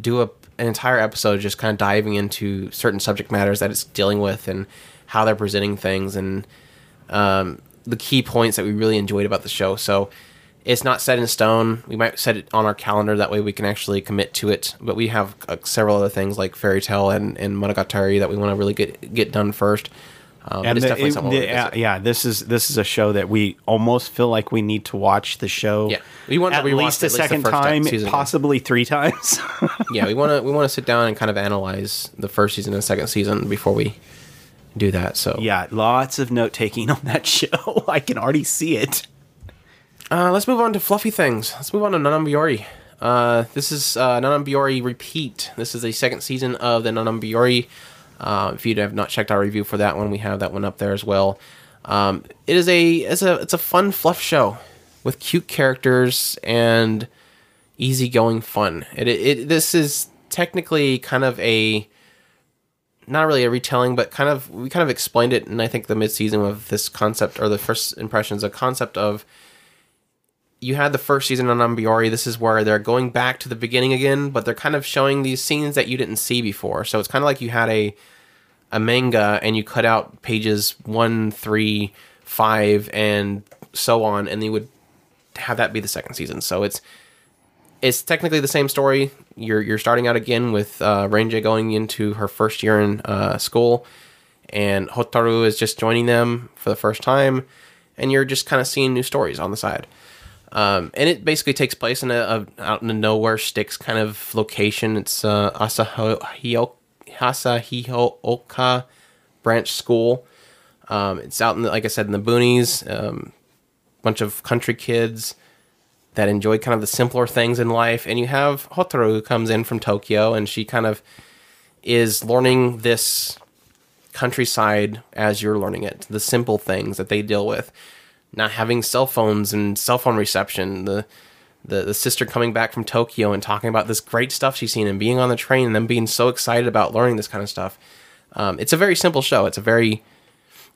do a an entire episode just kind of diving into certain subject matters that it's dealing with and how they're presenting things and um, the key points that we really enjoyed about the show. So it's not set in stone. We might set it on our calendar that way we can actually commit to it. But we have uh, several other things like Fairy Tail and, and Monogatari that we want to really get get done first. Um, and it's the- definitely it- the- yeah, yeah, this is this is a show that we almost feel like we need to watch the show. Yeah. We want to at least at a second time, again. possibly three times. <laughs> yeah, we want to we want to sit down and kind of analyze the first season and second season before we do that. So yeah, lots of note taking <laughs> on that show. <laughs> I can already see it. Uh, let's move on to fluffy things. Let's move on to Non Non Biyori. Uh, this is uh, Non Non Biyori Repeat. This is the second season of the Non Non Biyori. Uh, if you have not checked our review for that one, we have that one up there as well. Um, it is a it's a it's a fun fluff show with cute characters and easygoing fun. It, it this is technically kind of a not really a retelling, but kind of we kind of explained it, and I think the mid season of this concept or the first impressions, a concept of you had the first season on Ambiori. This is where they're going back to the beginning again, but they're kind of showing these scenes that you didn't see before. So it's kind of like you had a a manga and you cut out pages one, three, five, and so on, and you would have that be the second season. So it's it's technically the same story. You're you're starting out again with uh, Renge going into her first year in uh, school, and Hotaru is just joining them for the first time, and you're just kind of seeing new stories on the side. Um, and it basically takes place in a, a out in a nowhere sticks kind of location. It's uh, Asahio Asahigaoka Branch School. Um, it's out in the, like I said in the boonies. Um, bunch of country kids that enjoy kind of the simpler things in life. And you have Hotaru who comes in from Tokyo, and she kind of is learning this countryside as you're learning it. The simple things that they deal with, not having cell phones and cell phone reception. The the, the sister coming back from Tokyo and talking about this great stuff she's seen and being on the train and then being so excited about learning this kind of stuff. Um, it's a very simple show. It's a very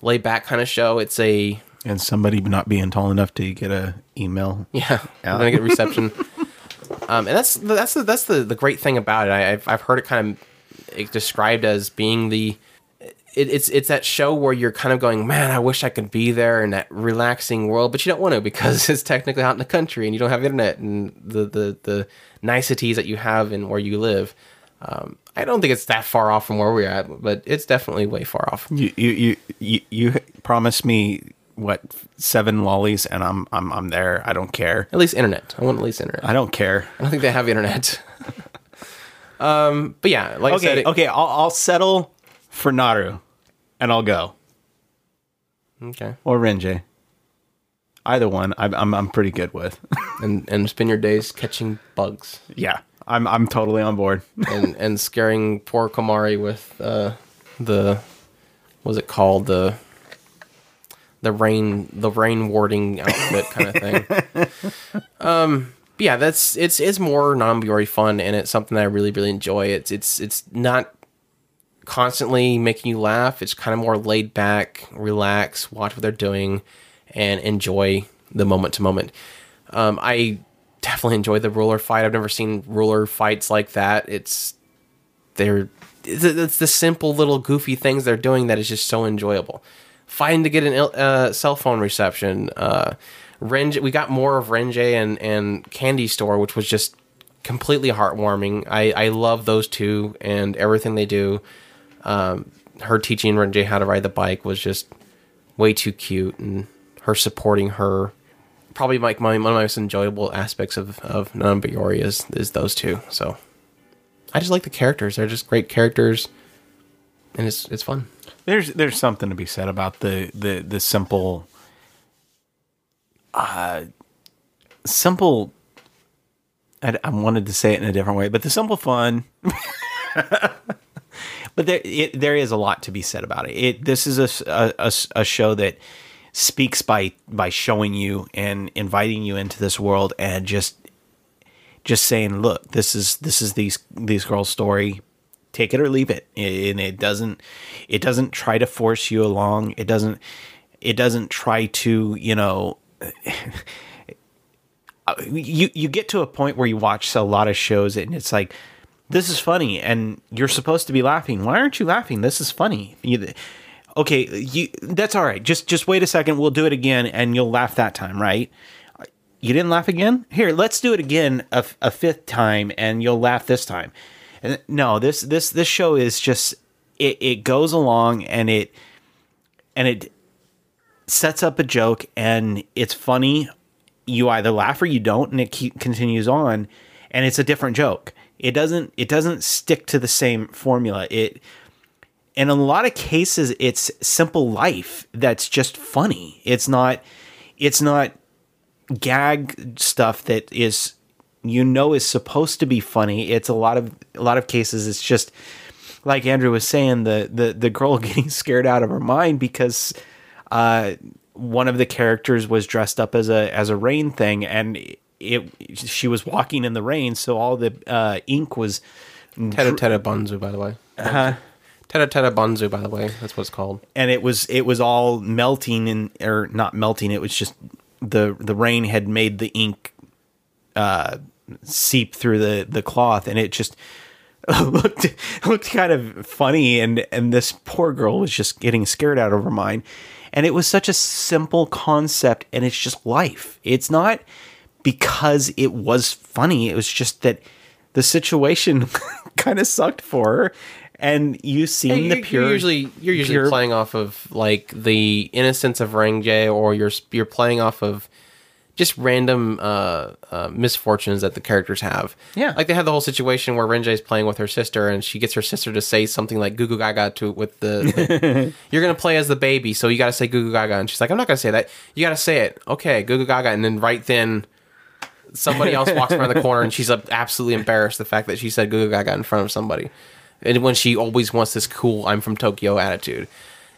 laid back kind of show. It's a And somebody not being tall enough to get a email. yeah, <laughs> we're gonna get reception. um, and that's that's the that's the, the great thing about it. I, I've I've heard it kind of it described as being the it, it's it's that show where you're kind of going, man, I wish I could be there in that relaxing world, but you don't want to because <laughs> it's technically out in the country and you don't have internet and the the the niceties that you have in where you live. Um, I don't think it's that far off from where we're at, but it's definitely way far off. You you you you, you promised me what seven lollies, and I'm I'm I'm there. I don't care. At least internet. I want at least internet. I don't care. I don't think they have internet. <laughs> um, but yeah, like I said, Okay, it- okay. I'll I'll settle for Naru, and I'll go okay. or Renge. Either one, I'm I'm, I'm pretty good with. <laughs> and and spend your days catching bugs yeah, I'm I'm totally on board. <laughs> and and scaring poor Komari with uh, the what was it called the the rain the rain warding outfit kind of thing. <laughs> um, yeah, that's it's it's more non-Biyori fun, and it's something that I really really enjoy. It's it's it's not constantly making you laugh. It's kind of more laid back, relax, watch what they're doing, and enjoy the moment to moment. Um, I definitely enjoy the ruler fight. I've never seen ruler fights like that. It's they're it's, it's the simple little goofy things they're doing that is just so enjoyable. Fighting to get an uh, cell phone reception. Uh, Renj, we got more of Renge and and Candy Store, which was just completely heartwarming. I I love those two and everything they do. Um, her teaching Renge how to ride the bike was just way too cute, and her supporting her probably like my one of my most enjoyable aspects of of Nanbiori is is those two. So I just like the characters; they're just great characters, and it's it's fun. There's there's something to be said about the the the simple, uh, simple. I, I wanted to say it in a different way, but the simple fun. <laughs> but there it, there is a lot to be said about it. It this is a a show that speaks by by showing you and inviting you into this world and just just saying, look, this is this is these these girls' story. Take it or leave it, and it doesn't it doesn't try to force you along. It doesn't it doesn't try to you know. <laughs> Uh, you you get to a point where you watch a lot of shows and it's like this is funny and you're supposed to be laughing. Why aren't you laughing? This is funny. You, okay, you that's all right. Just just wait a second. We'll do it again and you'll laugh that time, right? You didn't laugh again? Here, let's do it again a, a fifth time and you'll laugh this time. No, this this this show is just it it goes along and it and it sets up a joke and it's funny. You either laugh or you don't, and it keep, continues on, and it's a different joke. It doesn't it doesn't stick to the same formula. It and in a lot of cases, it's simple life that's just funny. It's not it's not gag stuff that is you know is supposed to be funny. It's a lot of a lot of cases. It's just like Andrew was saying the the the girl <laughs> getting scared out of her mind because uh, one of the characters was dressed up as a as a rain thing, and it she was walking in the rain, so all the uh, ink was Teta Teta Bunzu, by the way. Uh-huh. Teta Teta Bunzu, by the way. That's what it's called. and it was it was all melting and or not melting. It was just the the rain had made the ink uh, seep through the the cloth, and it just <laughs> looked looked kind of funny. And and this poor girl was just getting scared out of her mind. And it was such a simple concept, and it's just life. It's not because it was funny. It was just that the situation <laughs> kind of sucked for her, and you seen Hey, the pure. you're usually you're usually pure- playing off of like the innocence of Renge, or you're you're playing off of just random uh, uh, misfortunes that the characters have. Yeah. like they have the whole situation where Renge is playing with her sister, and she gets her sister to say something like "Goo Goo Gaga" to with the, <laughs> the- you're gonna play as the baby, so you got to say "Goo Goo Gaga," and she's like, "I'm not gonna say that. You got to say it." Okay, "Goo Goo Gaga," and then right then. Somebody else walks around the <laughs> corner and she's uh, absolutely embarrassed the fact that she said "Goo Goo Gaga" in front of somebody. and when she always wants this cool "I'm from Tokyo" attitude.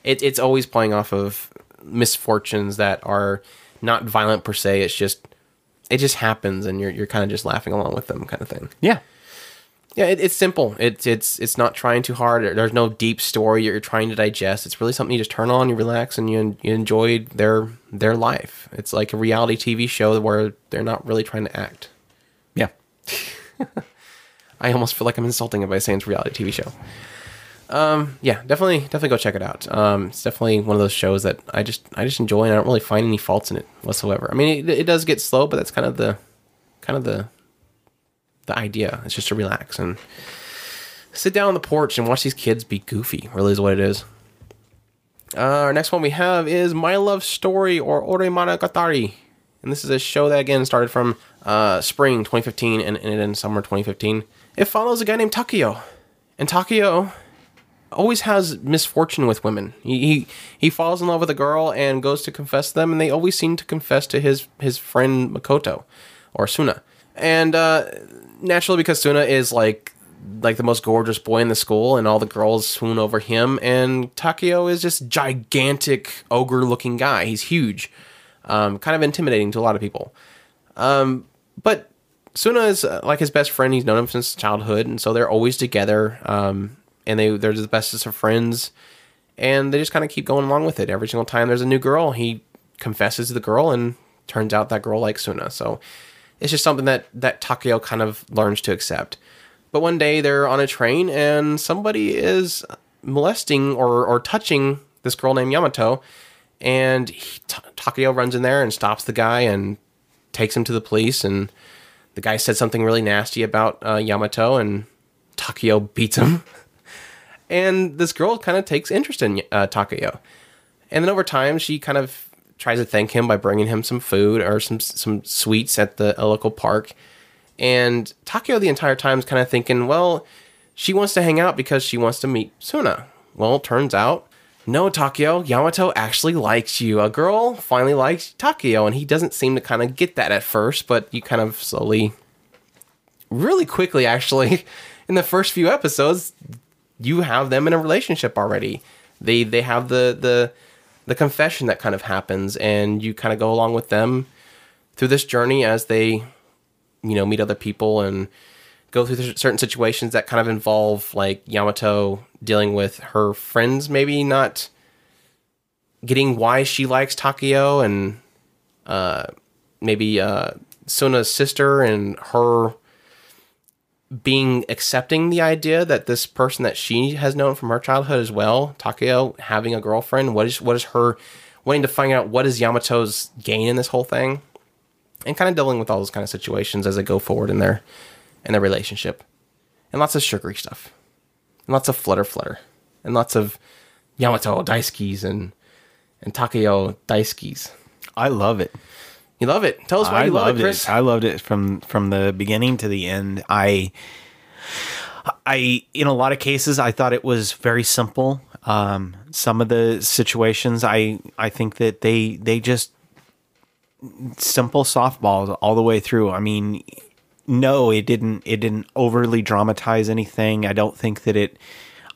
It, it's always playing off of misfortunes that are not violent per se. It's just it just happens, and you're you're kind of just laughing along with them, kind of thing. Yeah. Yeah, it, it's simple. It's it's it's not trying too hard. There's no deep story you're trying to digest. It's really something you just turn on, you relax, and you you enjoy their their life. It's like a reality TV show where they're not really trying to act. Yeah. <laughs> I almost feel like I'm insulting it by saying it's a reality TV show. Um, yeah, definitely, definitely go check it out. Um, it's definitely one of those shows that I just, I just enjoy, and I don't really find any faults in it whatsoever. I mean, it, it does get slow, but that's kind of the, kind of the, the idea. It's just to relax and sit down on the porch and watch these kids be goofy. Really, is what it is. Uh, our next one we have is My Love Story or Ore Monogatari. And this is a show that again started from uh, spring 2015 and ended in summer 2015. It follows a guy named Takeo. And Takeo always has misfortune with women. He, he he falls in love with a girl and goes to confess to them, and they always seem to confess to his his friend Makoto or Suna. And uh, naturally, because Suna is like like the most gorgeous boy in the school, and all the girls swoon over him, and Takeo is just gigantic ogre looking guy. He's huge, um, kind of intimidating to a lot of people. Um, but Suna is uh, like his best friend. He's known him since childhood, and so they're always together. Um, and they they're the bestest of friends, and they just kind of keep going along with it. Every single time there's a new girl, he confesses to the girl, and turns out that girl likes Suna. So it's just something that that Takeo kind of learns to accept. But one day they're on a train, and somebody is molesting or or touching this girl named Yamato, and he, Ta- Takeo runs in there and stops the guy and takes him to the police and the guy said something really nasty about uh, Yamato, and Takeo beats him. <laughs> and this girl kind of takes interest in uh, Takeo. And then over time, she kind of tries to thank him by bringing him some food or some some sweets at the local park. And Takeo the entire time is kind of thinking, well, she wants to hang out because she wants to meet Suna. Well, turns out, no, Takeo, Yamato actually likes you. A girl finally likes Takeo, and he doesn't seem to kind of get that at first, but you kind of slowly, really quickly, actually, <laughs> in the first few episodes, you have them in a relationship already. They they have the the the confession that kind of happens, and you kind of go along with them through this journey as they, you know, meet other people and go through certain situations that kind of involve like Yamato dealing with her friends maybe not getting why she likes Takeo and uh maybe uh Suna's sister and her being accepting the idea that this person that she has known from her childhood as well, Takeo having a girlfriend, what is what is her wanting to find out what is Yamato's gain in this whole thing? And kind of dealing with all those kind of situations as they go forward in their in their relationship. And lots of sugary stuff. And lots of flutter flutter. And lots of Yamato Daisuke's and and Takeo Daisuke's. I love it. You love it. Tell us why I you love loved it, Chris. it. I loved it from from the beginning to the end. I I in a lot of cases I thought it was very simple. Um, some of the situations I I think that they they just simple softballs all the way through. I mean, no, it didn't it didn't overly dramatize anything. I don't think that it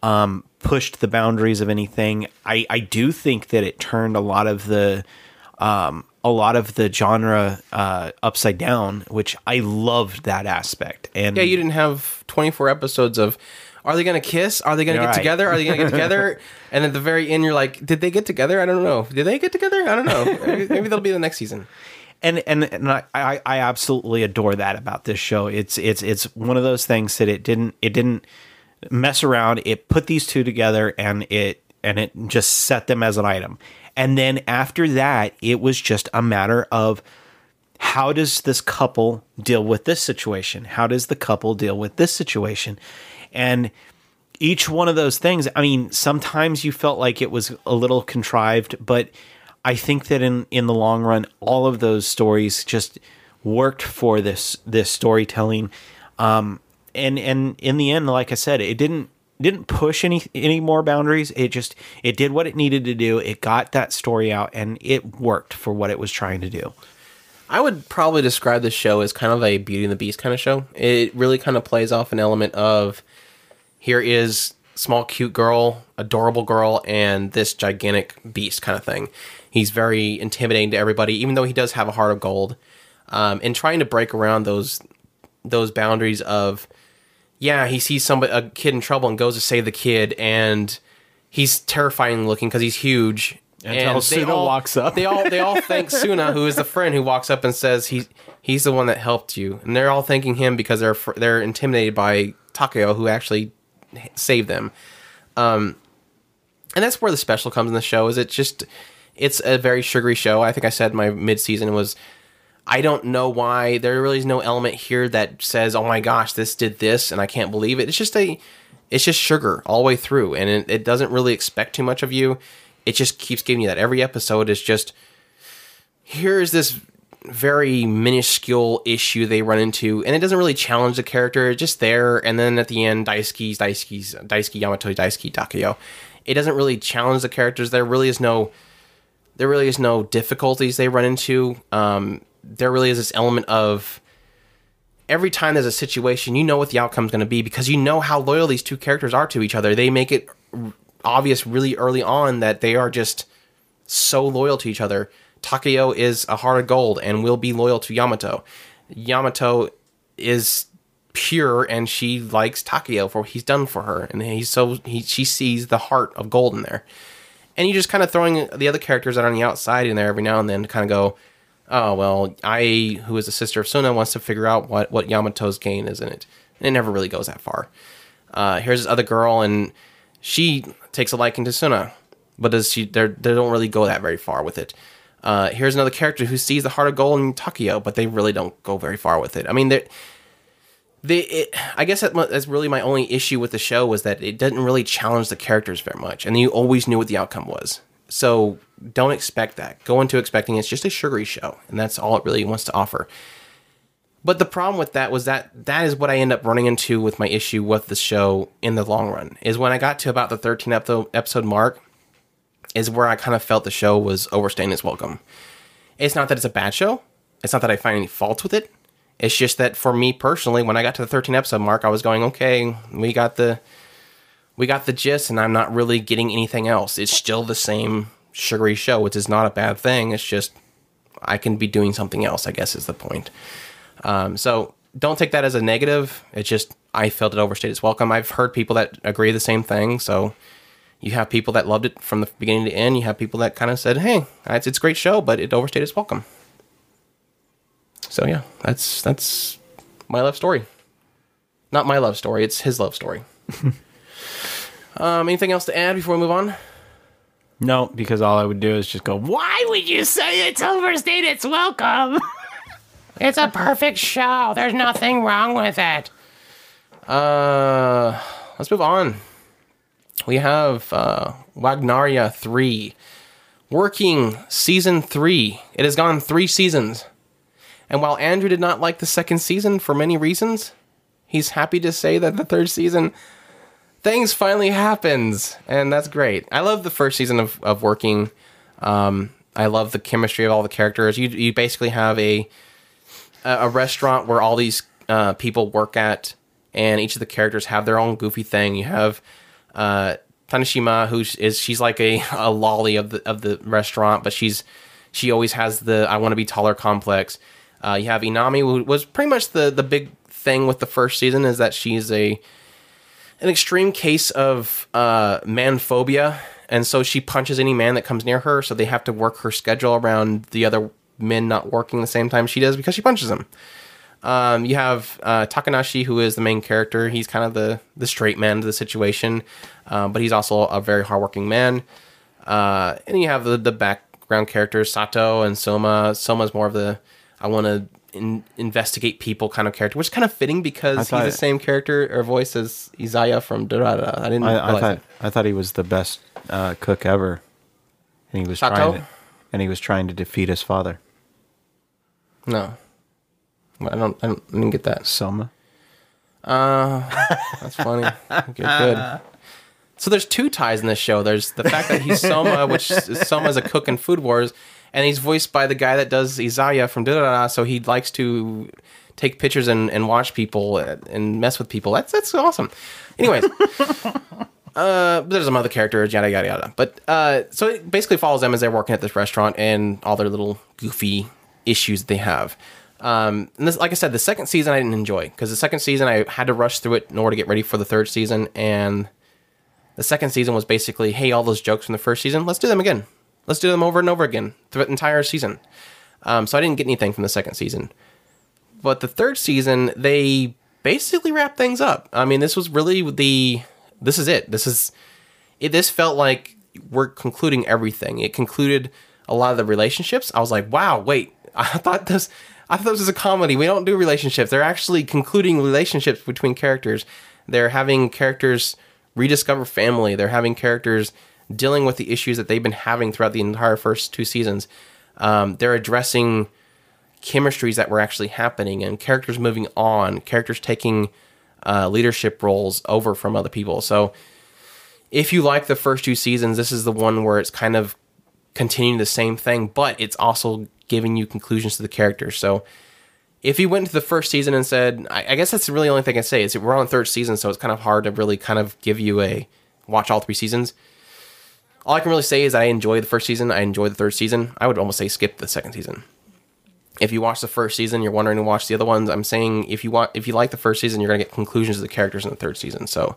um, pushed the boundaries of anything. I I do think that it turned a lot of the um, a lot of the genre uh, upside down, which I loved that aspect. And Yeah, you didn't have 24 episodes of are they going to kiss? Are they going to get right. together? Are they going to get <laughs> together? and at the very end, you're like, did they get together? I don't know. Did they get together? I don't know. Maybe, maybe they'll be the next season. and and, and I, I I absolutely adore that about this show. It's it's it's one of those things that it didn't it didn't mess around. It put these two together and it and it just set them as an item. And then after that, it was just a matter of how does this couple deal with this situation? How does the couple deal with this situation? And each one of those things, I mean, sometimes you felt like it was a little contrived, but I think that in in the long run, all of those stories just worked for this this storytelling. Um, and and in the end, like I said, it didn't didn't push any any more boundaries. It just it did what it needed to do. It got that story out, and it worked for what it was trying to do. I would probably describe this show as kind of a Beauty and the Beast kind of show. It really kind of plays off an element of here is small cute girl, adorable girl, and this gigantic beast kind of thing. He's very intimidating to everybody, even though he does have a heart of gold. Um, and trying to break around those those boundaries of yeah, he sees somebody a kid in trouble and goes to save the kid, and he's terrifying looking because he's huge. Until they Suna all- walks up. They all they all thank <laughs> Suna, who is the friend who walks up and says he he's the one that helped you, and they're all thanking him because they're they're intimidated by Takeo, who actually saved them. Um, and that's where the special comes in the show. Is it just it's a very sugary show. I think I said my mid season was I don't know why there really is no element here that says, "Oh my gosh, this did this," and I can't believe it. It's just a, it's just sugar all the way through, and it, it doesn't really expect too much of you. It just keeps giving you that. Every episode is just here is this very minuscule issue they run into, and it doesn't really challenge the character. It's just there, and then at the end, Daisuke's Daisuke's Daisuke Yamato Daisuke Takeo. It doesn't really challenge the characters. There really is no there really is no difficulties they run into. Um, there really is this element of every time there's a situation, you know what the outcome is going to be because you know how loyal these two characters are to each other. They make it obvious really early on that they are just so loyal to each other. Takeo is a heart of gold and will be loyal to Yamato. Yamato is pure and she likes Takeo for what he's done for her, and he's so he she sees the heart of gold in there and you just kind of throwing the other characters that are on the outside in there every now and then to kind of go, oh well, I who is the sister of Suna wants to figure out what what Yamato's gain is in it, and it never really goes that far. Uh, here's this other girl, and she takes a liking to Suna, but does she? They they don't really go that very far with it. Uh, here's another character who sees the heart of gold in Takeo, but they really don't go very far with it. I mean, they it, I guess that, that's really my only issue with the show was that it didn't really challenge the characters very much, and you always knew what the outcome was. So don't expect that. Go into expecting it's just a sugary show, and that's all it really wants to offer. But the problem with that was that that is what I end up running into with my issue with the show in the long run. Is when I got to about the 13 episode mark, is where I kind of felt the show was overstaying its welcome. It's not that it's a bad show. It's not that I find any faults with it. It's just that for me personally, when I got to the 13 episode mark, I was going, okay, we got the we got the gist, and I'm not really getting anything else. It's still the same sugary show, which is not a bad thing. It's just I can be doing something else. I guess is the point. Um, so don't take that as a negative. It's just I felt it overstayed its welcome. I've heard people that agree the same thing. So you have people that loved it from the beginning to end. You have people that kind of said, "Hey, it's it's a great show, but it overstayed its welcome." So yeah, that's that's my love story. Not my love story; it's his love story. <laughs> um, anything else to add before we move on? No, because all I would do is just go, Why would you say it's overstayed its welcome? <laughs> It's a perfect show. There's nothing wrong with it. Uh, let's move on. We have uh, Wagnaria 3 working season 3. It has gone 3 seasons. And while Andrew did not like the second season for many reasons, he's happy to say that the third season things finally happens and that's great. I love the first season of, of working. Um, I love the chemistry of all the characters. You you basically have a a restaurant where all these uh, people work at, and each of the characters have their own goofy thing. You have uh, Taneshima, who is she's like a, a lolly of the of the restaurant, but she's she always has the I want to be taller complex. Uh, you have Inami, who was pretty much the the big thing with the first season is that she's a an extreme case of uh, man phobia, and so she punches any man that comes near her. So they have to work her schedule around the other men not working the same time she does because she punches them. Um, you have uh, Takanashi, who is the main character. He's kind of the the straight man to the situation, um, but he's also a very hardworking man. Uh, and you have the the background characters, Sato and Soma. Soma's more of the I want to in, investigate people kind of character, which is kind of fitting because thought- he's the same character or voice as Izaya from Durarara. I didn't I, I thought that. I thought he was the best uh, cook ever, and he was Sato? trying to, and he was trying to defeat his father, No, I don't. I, don't, I didn't get that. Soma. That's funny. good, good. So there's two ties in this show. There's the fact that he's Soma, which is Soma's a cook in Food Wars, and he's voiced by the guy that does Izaya from Da Da Da. So he likes to take pictures and, and watch people and mess with people. That's that's awesome. Anyways, <laughs> uh, there's some other characters, yada yada yada. But uh, so it basically follows them as they're working at this restaurant and all their little goofy issues that they have. Um, and this, like I said, the second season I didn't enjoy because the second season I had to rush through it in order to get ready for the third season, and the second season was basically, hey, all those jokes from the first season, let's do them again. Let's do them over and over again throughout the entire season. Um, so I didn't get anything from the second season. But the third season, they basically wrapped things up. I mean, this was really the. This is it. This is. It, this felt like we're concluding everything. It concluded a lot of the relationships. I was like, wow, wait. <laughs> I thought this. I thought this was a comedy. We don't do relationships. They're actually concluding relationships between characters. They're having characters rediscover family. They're having characters dealing with the issues that they've been having throughout the entire first two seasons. Um, they're addressing chemistries that were actually happening and characters moving on, characters taking uh, leadership roles over from other people. So, if you like the first two seasons, this is the one where it's kind of continuing the same thing, but it's also giving you conclusions to the characters. So, if you went into the first season and said, I, I guess that's really the only thing I say is we're on third season, so it's kind of hard to really kind of give you a watch all three seasons. All I can really say is I enjoy the first season. I enjoy the third season. I would almost say skip the second season. If you watch the first season, you're wondering to watch the other ones. I'm saying if you want, if you like the first season, you're gonna get conclusions of the characters in the third season. So,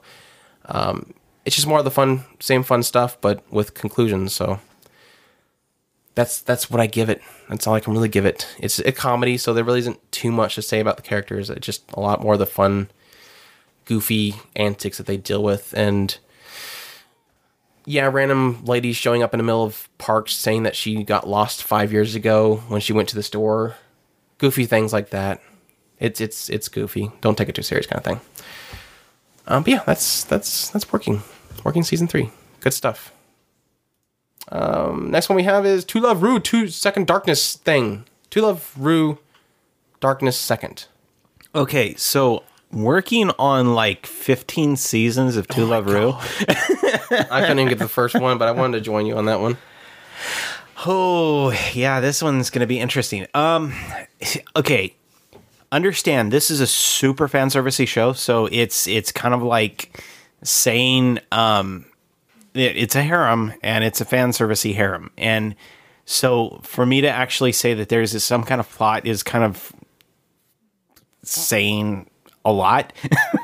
um, it's just more of the fun, same fun stuff, but with conclusions. So that's that's what I give it. That's all I can really give it. It's a comedy, so there really isn't too much to say about the characters. It's just a lot more of the fun, goofy antics that they deal with, and yeah, random ladies showing up in the middle of parks saying that she got lost five years ago when she went to the store. Goofy things like that. It's it's it's goofy. Don't take it too serious, kind of thing. Um, but yeah, that's that's that's working. Working season three. Good stuff. Um, next one we have is To Love Ru Two Second Darkness thing. To Love Ru Darkness Second. Okay, so working on like 15 seasons of To Love Ru. I couldn't even get the first one, but I wanted to join you on that one. Oh, yeah, this one's going to be interesting. Um okay, understand this is a super fan servicey show, so it's it's kind of like saying um it, it's a harem and it's a fan servicey harem. And so for me to actually say that there's some kind of plot is kind of saying a lot.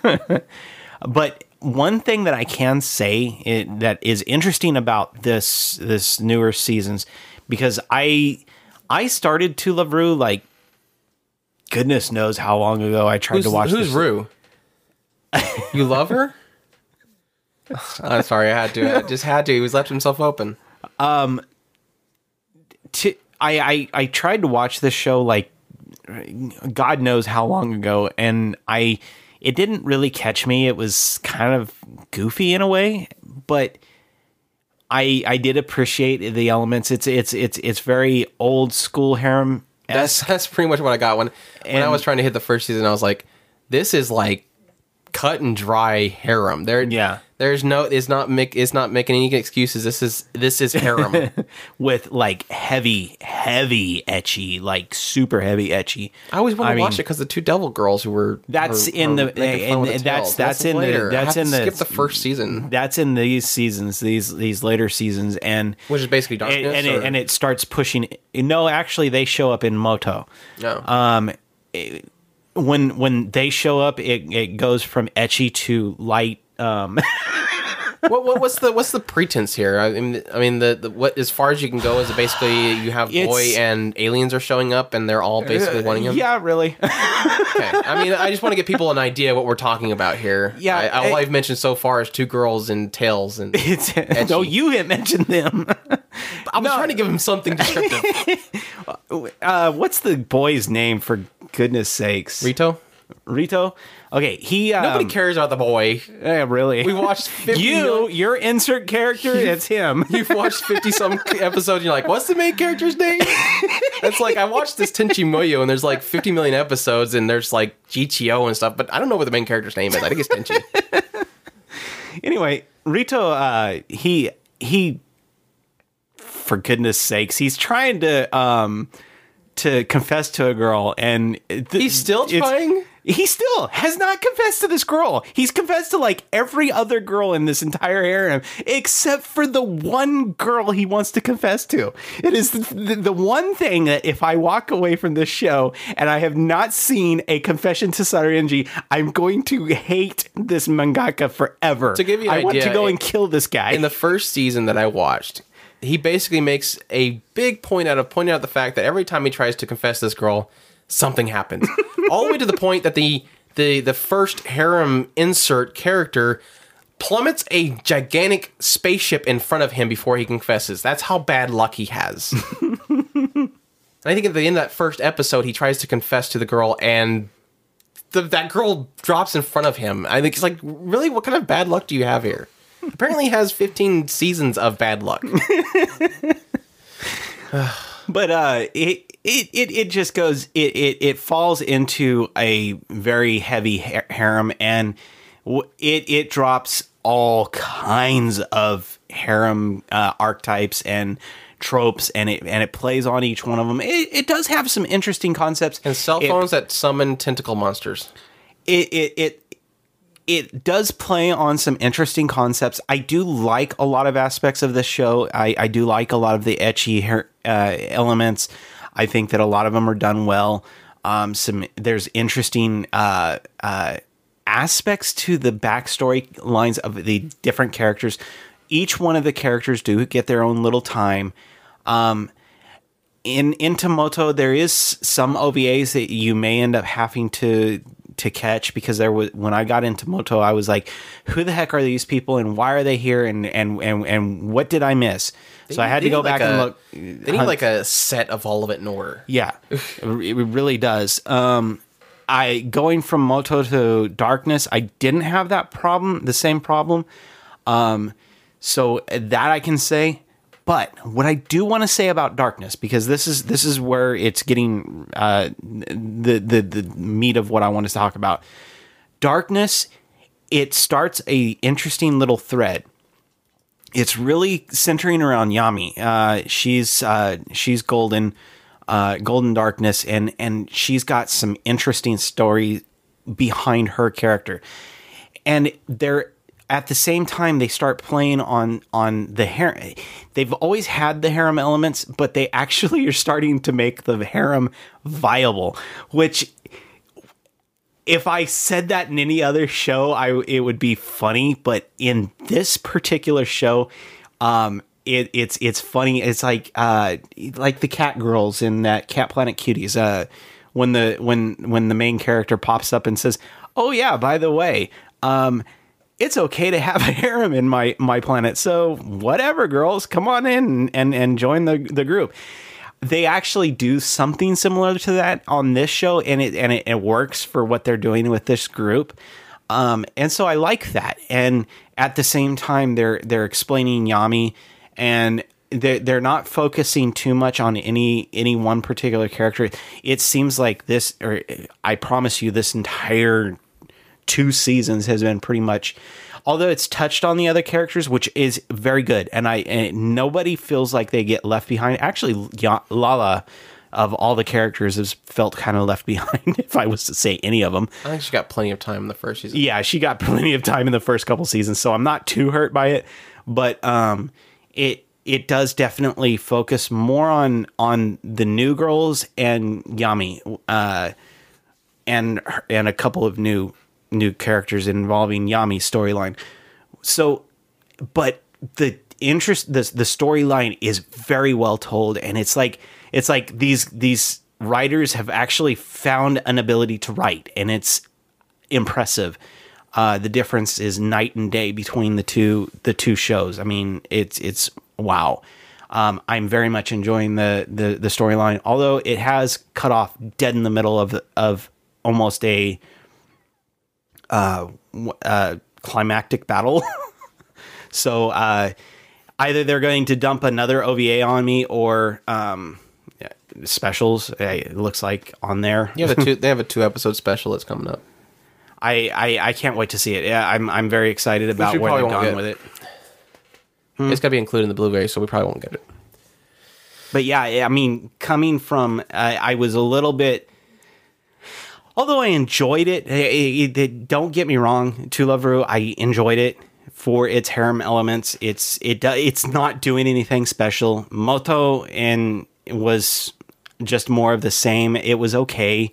<laughs> but one thing that I can say it, that is interesting about this this newer seasons because I I started to Love Ru like goodness knows how long ago I tried Who's, to watch who's this. Rue? <laughs> you love her? <laughs> I'm sorry, I had to. I just had to. He was left himself open. Um, to I, I I tried to watch this show like God knows how long ago, and I it didn't really catch me. It was kind of goofy in a way, but I I did appreciate the elements. It's it's it's it's very old school harem. That's that's pretty much what I got when when I was trying to hit the first season. I was like, this is like cut and dry harem. There, Yeah. There's no. It's not make. It's not making any excuses. This is this is harem. <laughs> with like heavy, heavy ecchi, like super heavy ecchi. I always wanted to watch mean, it because the two devil girls who were That's were- in the- and with that's- that's in the- later. I that's in the- skip the first season, That's in these seasons, these these later seasons, and which is basically and, darkness. and, or- it, and it starts pushing. No, actually, they show up in Motto. no. Um, it- when when they show up, it, it goes from ecchi to light. Um, <laughs> what, what what's the what's the pretense here? I mean, I mean the, the what as far as you can go is basically you have It's- boy and aliens are showing up and they're all basically wanting him. yeah, really. <laughs> Okay. I mean, I just want to get people an idea what we're talking about here. Yeah, I, all it- I've mentioned so far is two girls and tails, and it's <laughs> no, you had mentioned them. I was trying to give him something descriptive. Uh, what's the boy's name? For goodness sakes, Rito, Rito. Okay, he. Um, nobody cares about the boy. Yeah, really. We watched <laughs> 50 you. million- Your insert character. it's him. <laughs> You've watched fifty some episodes. And you're like, what's the main character's name? <laughs> It's like I watched this Tenchi Muyo, and there's like fifty million episodes, and there's like GTO and stuff, but I don't know what the main character's name is. I think it's Tenchi. anyway, Rito, uh, he he, for goodness sakes, he's trying to um to confess to a girl, and th- He's still trying? He still has not confessed to this girl. He's confessed to like every other girl in this entire harem, except for the one girl he wants to confess to. It is the, the, one thing that if I walk away from this show and I have not seen a confession to Sairenji, I'm going to hate this mangaka forever. To give you an I want to go and kill this guy. in the first season that I watched, he basically makes a big point out of pointing out the fact that every time he tries to confess this girl, something happens. All the way to the point that the the the first harem insert character plummets a gigantic spaceship in front of him before he confesses. That's how bad luck he has. and I think at the end of that first episode, he tries to confess to the girl and the, that girl drops in front of him. I think it's like, really, what kind of bad luck do you have here? Apparently, has 15 seasons of bad luck. <laughs> but uh it it it, it just goes it, it it falls into a very heavy ha- harem and it it drops all kinds of harem uh, archetypes and tropes and it and it plays on each one of them it, it does have some interesting concepts And cell It- phones that summon tentacle monsters. it it it it does play on some interesting concepts. I do like a lot of aspects of this show. I, I do like a lot of the ecchi her- uh, elements. I think that a lot of them are done well. Um, some there's interesting uh, uh, aspects to the backstory lines of the different characters. Each one of the characters do get their own little time. Um, in in Tomoto, there is some OVAs that you may end up having to to catch because there was when I got into Motto, I was like, who the heck are these people and why are they here and and and, and what did I miss? So I had to go back like and a- look. They need like a set of all of it in order. Yeah, it it really does. Um, I going from Motto to Darkness, I didn't have that problem, the same problem. Um, so that I can say. But what I do want to say about Darkness, because this is this is where it's getting uh, the the the meat of what I want to talk about. Darkness, it starts a interesting little thread it's really centering around Yami. Uh, she's uh, she's golden, uh, golden darkness, and and she's got some interesting story behind her character. And they're at the same time they start playing on on the harem. They've always had the harem elements, but they actually <laughs> are starting to make the harem viable, which if I said that in any other show, I it would be funny. But in this particular show, um, it, it's it's funny. It's like uh, like the cat girls in that Cat Planet Cuties. Uh, when the when when the main character pops up and says, "Oh yeah, by the way, um." It's okay to have <laughs> a harem in my my planet, so whatever, girls, come on in and and join the the group they actually do something similar to that on this show and it and it, it works for what they're doing with this group. Um, and so I like that. And at the same time they're they're explaining Yami and they're, they're not focusing too much on any any one particular character. It seems like this or I promise you this entire two seasons has been pretty much although it's touched on the other characters which is very good. And i and nobody feels like they get left behind. Actually lala of all the characters has felt kind of left <laughs> behind if i was to say any of them. I think she got plenty of time in the first season. yeah she got <laughs> plenty of time in the first couple seasons so i'm not too hurt by it. But um it it does definitely focus more on on the new girls and yami uh and and a couple of new new characters involving Yami's storyline. So, but the interest the the storyline is very well told, and it's like it's like these these writers have actually found an ability to write, and it's impressive. Uh, the difference is night and day between the two the two shows. I mean, it's it's wow. Um, I'm very much enjoying the the, the storyline, although it has cut off dead in the middle of of almost a uh, uh, climactic battle. <laughs> so uh, either they're going to dump another OVA on me or um, yeah, specials. uh, It looks like on there. You have a two, they have a two episode special that's coming up. <laughs> I, I I can't wait to see it. Yeah, I'm I'm very excited about where they're going with it. It's got to be included in the Blu-ray, so we probably won't get it. but yeah, I mean, coming from, uh, I was a little bit. Although I enjoyed it, eh, it- it- don't get me wrong. To Love Ru, I enjoyed it for its harem elements. It's it it's not doing anything special. Motto and was just more of the same. It was okay.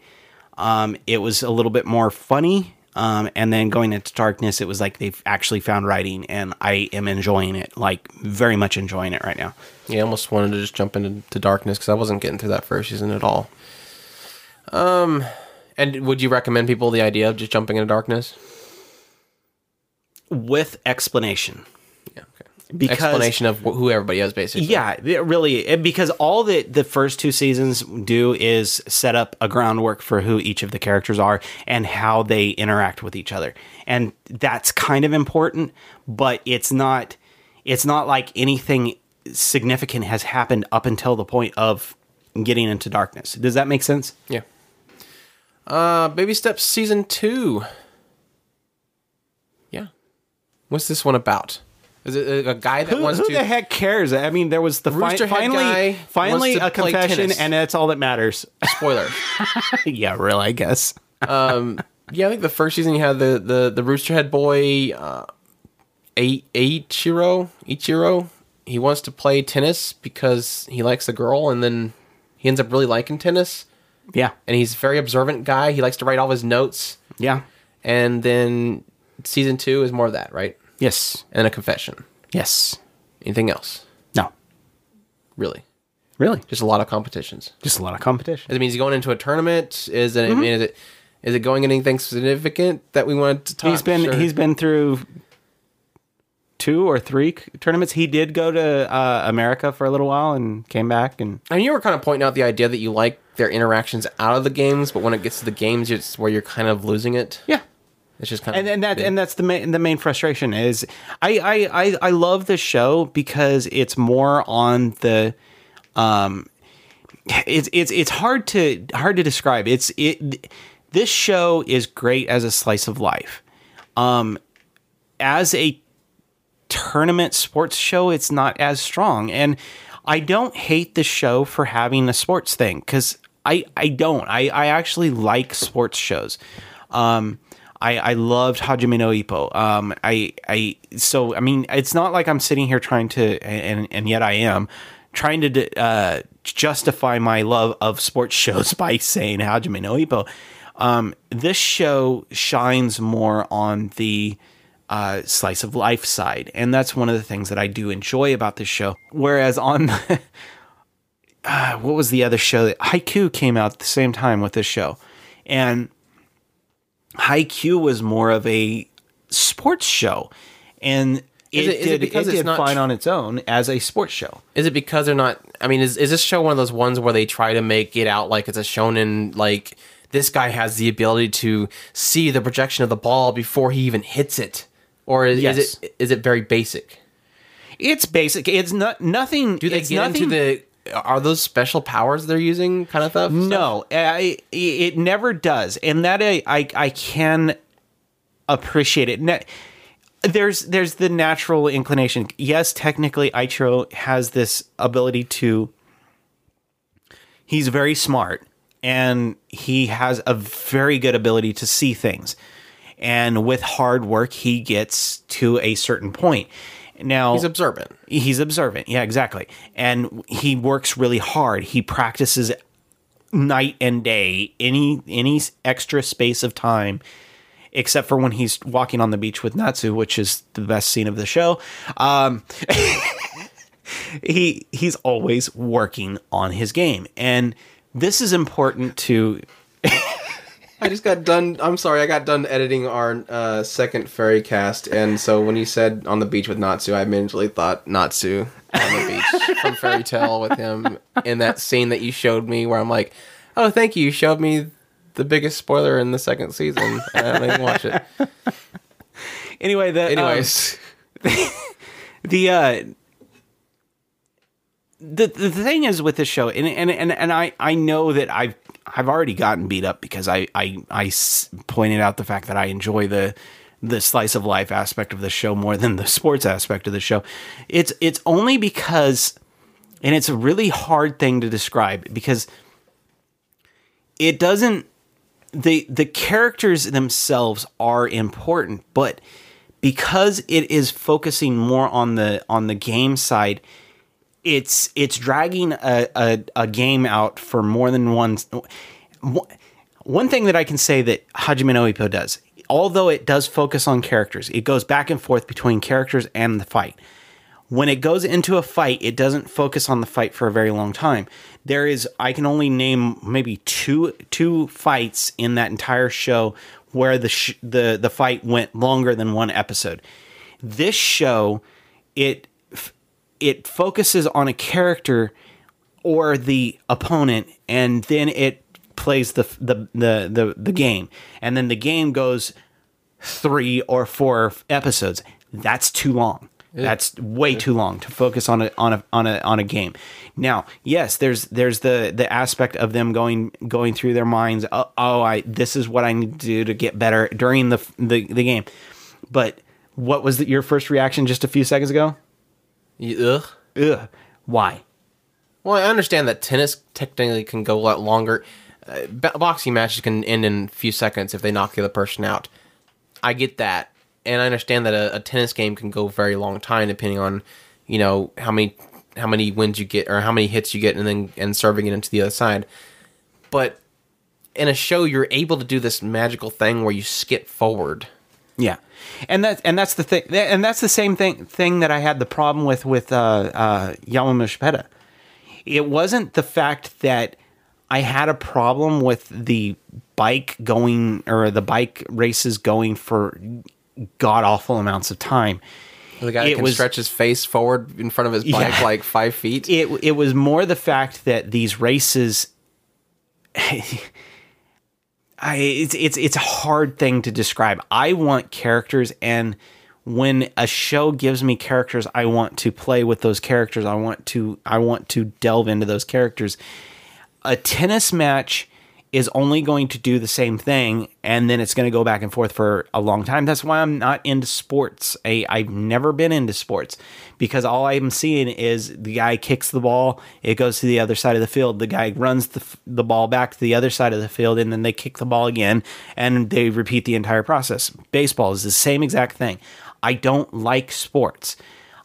Um, it was a little bit more funny. Um, and then going into darkness, it was like they've actually found writing, and I am enjoying it, like very much enjoying it right now. Yeah, I almost wanted to just jump into to darkness because I wasn't getting through that first season at all. Um, and would you recommend people the idea of just jumping into darkness? with explanation. Yeah. Okay. Because- Explanation of wh- who everybody is, basically. Yeah, really, because all that the first two seasons do is set up a groundwork for who each of the characters are and how they interact with each other, and that's kind of important. But it's not, it's not like anything significant has happened up until the point of getting into darkness. Does that make sense? Yeah. Uh, Baby Steps season two. Yeah. What's this one about? Is it a, a guy that Who, wants who to? Who the heck cares? I mean, there was the fi- finally, guy finally a confession, tennis. and that's all that matters. Spoiler. <laughs> yeah, really, I guess. Um, yeah, I think the first season you had the the the rooster head boy, uh, A- Ichiro. Ichiro. He wants to play tennis because he likes the girl, and then he ends up really liking tennis. Yeah, And he's a very observant guy. He likes to write all his notes. yeah, And then season two is more of that, right? yes, And a confession. yes. Anything else? No, Really? really, Just a lot of competitions. just a lot of competition. Does it mean he's going into a tournament? Is it? I Mm-hmm. mean, is it? Is it going anything significant that we wanted to talk? He's been Sure. he's been through two or three c- tournaments. He did go to uh, America for a little while and came back and And you were kind of pointing out the idea that you like their interactions out of the games, but when it gets to the games, it's where you're kind of losing it. yeah. It's just kind of And, and that and that's the main the main frustration is I, I I I love the show because it's more on the um it's it's it's hard to hard to describe. It's it this show is great as a slice of life. Um as a tournament sports show, it's not as strong. And I don't hate the show for having a sports thing because I, I don't. I, I actually like sports shows. Um, I, I loved Hajime no Ippo. Um, I, I, so, I mean, it's not like I'm sitting here trying to, and, and yet I am trying to, uh, justify my love of sports shows <laughs> by saying Hajime no Ippo. Um, this show shines more on the, uh, slice of life side. And that's one of the things that I do enjoy about this show. Whereas on the, <laughs> uh, what was the other show that Haikyu came out at the same time with this show. And Haikyu was more of a sports show. And it, Is it- is it did, because it did not fine on its own as a sports show. Is it because they're not? I mean, is is this show one of those ones where they try to make it out like it's a shonen? Like this guy has the ability to see the projection of the ball before he even hits it, or is, Yes. is it is it very basic? It's basic. It's not nothing. Do they it's get nothing, into the? Are those special powers they're using, kind of stuff? No, I, it never does, and that I I, I can appreciate it. Ne- there's there's the natural inclination. Yes, technically, Ichiro has this ability to. He's very smart, and he has a very good ability to see things, and with hard work, he gets to a certain point. Now He's observant. He's observant. Yeah, exactly. And he works really hard. He practices night and day, any any extra space of time, except for when he's walking on the beach with Natsu, which is the best scene of the show. Um, <laughs> he he's always working on his game, and this is important to I just got done. I'm sorry, I got done editing our uh, second fairy cast, and so when you said on the beach with Natsu, I immediately thought Natsu on the beach from Fairy Tail with him in that scene that you showed me, where I'm like, "Oh, thank you, you showed me the biggest spoiler in the second season, and I didn't even watch it." anyway. The um, Anyways, <laughs> the uh the the thing is with this show and and and, and I I know that I've I've already gotten beat up because I, I, I pointed out the fact that I enjoy the the slice of life aspect of the show more than the <laughs> sports aspect of the show. It's it's only because and it's a really hard thing to describe because it doesn't the the characters themselves are important but because it is focusing more on the on the game side it's it's dragging a, a, a game out for more than one one thing that I can say that Hajime no Ippo does, although it does focus on characters, it goes back and forth between characters and the fight. When it goes into a fight, it doesn't focus on the fight for a very long time. There is I can only name maybe two two fights in that entire show where the sh- the the fight went longer than one episode. This show it it focuses on a character or the opponent and then it plays the the the the, the game. And then the game goes 3 or 4 episodes. That's too long. That's way too long to focus on a on a on a on a game. Now yes there's there's the the aspect of them going going through their minds oh, oh i this is what i need to do to get better during the the, the game. But what was the, your first reaction just a few seconds ago Ugh. Ugh. Why? Well, I understand that tennis technically can go a lot longer. Uh, boxing matches can end in a few seconds if they knock the other person out. I get that, and I understand that a, a tennis game can go a very long time depending on, you know, how many how many wins you get or how many hits you get, and then and serving it into the other side. But in a show, you're able to do this magical thing where you skip forward. Yeah, and that's and that's the thing, and that's the same thing thing that I had the problem with with uh, uh. It wasn't the fact that I had a problem with the bike going or the bike races going for god awful amounts of time. The guy It can was- stretch his face forward in front of his bike Yeah. like five feet. it it was more the fact that these races <laughs> I it's it's it's a hard thing to describe. I want characters and when a show gives me characters, I want to play with those characters. I want to I want to delve into those characters. A tennis match is only going to do the same thing and then it's going to go back and forth for a long time. That's why I'm not into sports. I, I've never been into sports because all I'm seeing is the guy kicks the ball, it goes to the other side of the field. The guy runs the, the ball back to the other side of the field and then they kick the ball again and they repeat the entire process. Baseball is the same exact thing. I don't like sports.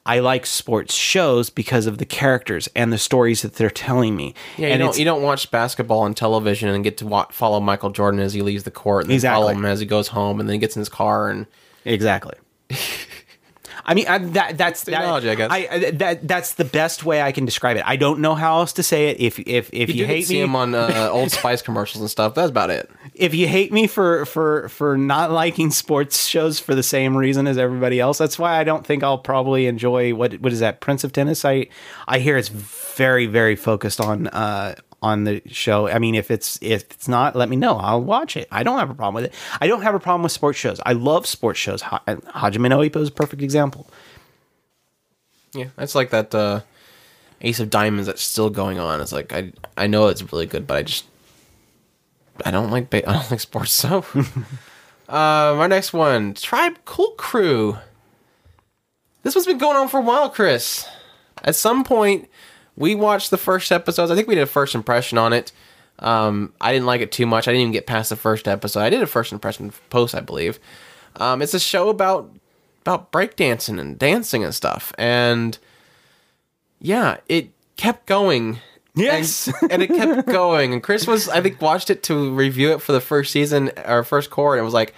I like sports shows because of the characters and the stories that they're telling me. Yeah, you and don't you don't watch basketball on television and get to wa- follow Michael Jordan as he leaves the court, and Exactly. follow him as he goes home, and then he gets in his car and Exactly. <laughs> I mean, I, that that's that, Technology, I guess. I, that that's the best way I can describe it. I don't know how else to say it. If if if you, you, hate see me, him on uh, <laughs> Old Spice commercials and stuff. That's about it. if you hate me for for for not liking sports shows for the same reason as everybody else, that's why I don't think I'll probably enjoy what what is that Prince of Tennis. I I hear it's very very focused on uh on the show. I mean, if it's if it's not, let me know. I'll watch it. I don't have a problem with it. I don't have a problem with sports shows. I love sports shows. Ha- Hajime no Ippo is a perfect example. Yeah, that's like that uh, Ace of Diamonds that's still going on. It's like I I know it's really good, but I just I don't like ba- <laughs> I don't like sports. So, <laughs> uh, my next one, Tribe Cool Crew. This one's been going on for a while, Chris. At some point, we watched the first episodes. I think we did a first impression on it. Um, I didn't like it too much. I didn't even get past the first episode. I did a first impression post, I believe. Um, it's a show about about breakdancing and dancing and stuff. And yeah, it kept going. Yes. And, and it kept <laughs> going. And Chris was, I think, watched it to review it for the first season or first cour, and it was like,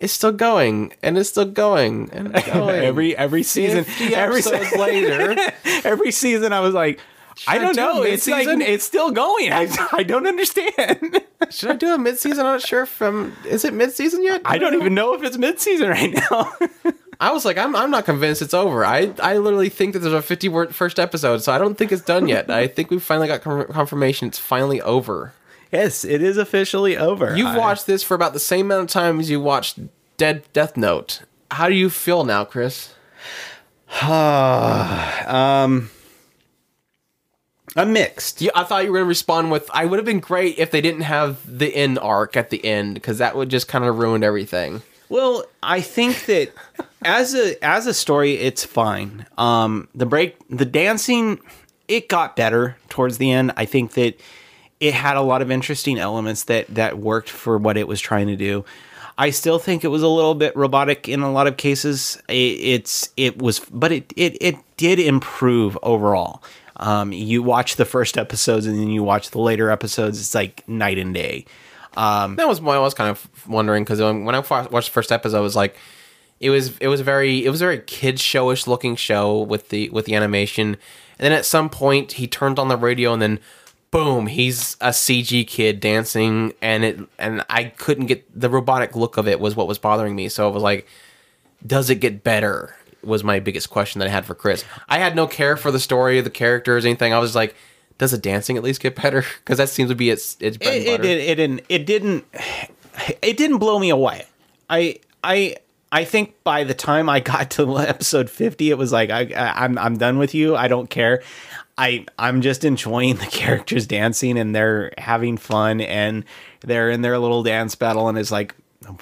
it's still going, and it's still going, and <laughs> going. every every season every episodes <laughs> later. every season I was like I I don't do know. It's like it's still going. <laughs> I, I don't understand. Should I do a mid season? I'm not sure if um, is it mid season yet? I don't even know if it's mid season right now. <laughs> I was like, I'm, I'm not convinced it's over. I, I literally think that there's a 50 word first episode, so I don't think it's done yet. I think we finally got con- confirmation it's finally over. yes, it is officially over. You've I- watched this for about the same amount of time as you watched Dead Death Note. How do you feel now, Chris? <sighs> I'm mixed. You, I thought you were going to respond with, I would have been great if they didn't have the end arc at the end, because that would just kind of ruin everything. Well, I think that as a as a story, it's fine. Um, the break, the dancing, it got better towards the end. I think that it had a lot of interesting elements that that worked for what it was trying to do. I still think it was a little bit robotic in a lot of cases. It, it's it was, but it it it did improve overall. Um, you watch the first episodes and then you watch the later episodes. It's like night and day. That was what I was kind of wondering because when I watched the first episode, I was like, it was it was very it was a very kid showish looking show with the with the animation, and then at some point he turned on the radio and then boom he's a CG kid dancing and it and I couldn't get the robotic look of it was what was bothering me. So I was like, does it get better? Was my biggest question that I had for Chris. I had no care for the story, the characters, anything. I was like. Does the dancing at least get better? <laughs> Because that seems to be its its bread and it, it, butter. it didn't it didn't it didn't blow me away i i i think by the time i got to <laughs> episode 50 it was like I, I i'm i'm done with you i don't care i i'm just enjoying the <laughs> characters dancing and they're having fun and they're in their little dance battle and it's like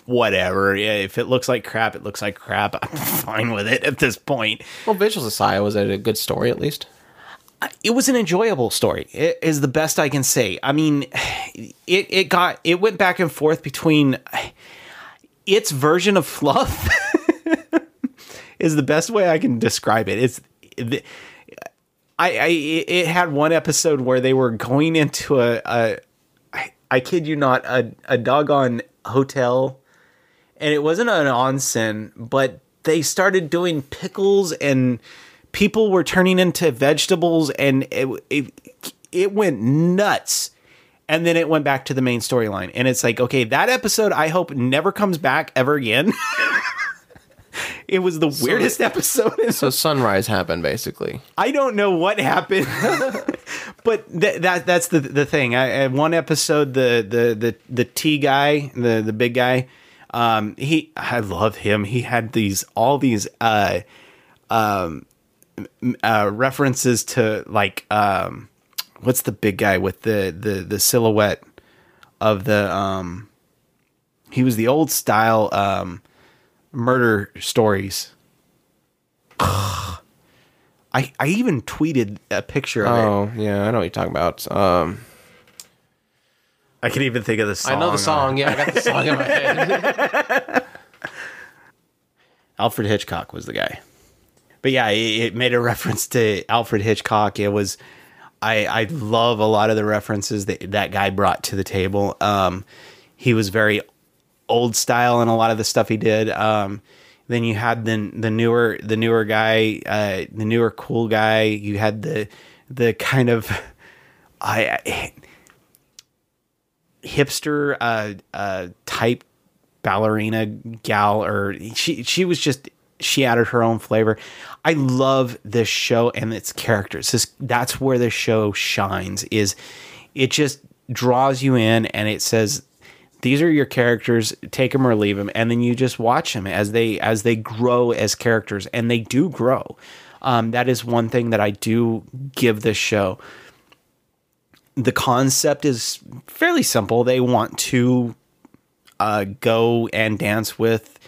whatever Yeah, if it looks like crap it looks like crap i'm <laughs> fine with it at this point Well, Visual Society was it a good story at least? Uh, it was an enjoyable story. It is the best I can say. I mean, <sighs> it it got it went back and forth between <sighs> its version of fluff <laughs> is the best way I can describe it. It's the, I, I it had one episode where they were going into a, a I, I kid you not a a doggone hotel and it wasn't an onsen, but they started doing pickles and people were turning into vegetables and it it, it went nuts. And then it went back to the main storyline. And it's like, okay, that episode I hope never comes back ever again. <laughs> it was the weirdest episode. in So Sunrise happened basically. I don't know what happened, <laughs> but th- that that's the the thing. I, I one episode the the the the T guy, the the big guy, um, he I love him. He had these all these uh um uh references to like um what's the big guy with the the the silhouette of the um he was the old style um murder stories. <sighs> I, I even tweeted a picture of it. Oh yeah, I know what you're talking about. Um, I can even think of the song. I know the song. Yeah, I got the song in my head. <laughs> Alfred Hitchcock was the guy. But yeah, it, it made a reference to Alfred Hitchcock. It was, I I love a lot of the references that that guy brought to the table. Um, he was very old style in a lot of the stuff he did. Um, then you had the the newer the newer guy, uh, the newer cool guy. You had the the kind of <laughs> I, I hipster uh, uh, type ballerina gal, or she she was just she added her own flavor. I love this show and its characters. This, that's where the show shines. Is it just draws you in and it says these are your characters take them or leave them and then you just watch them as they as they grow as characters and they do grow um, that is one thing that i do give this show the concept is fairly simple they want to uh, go and dance with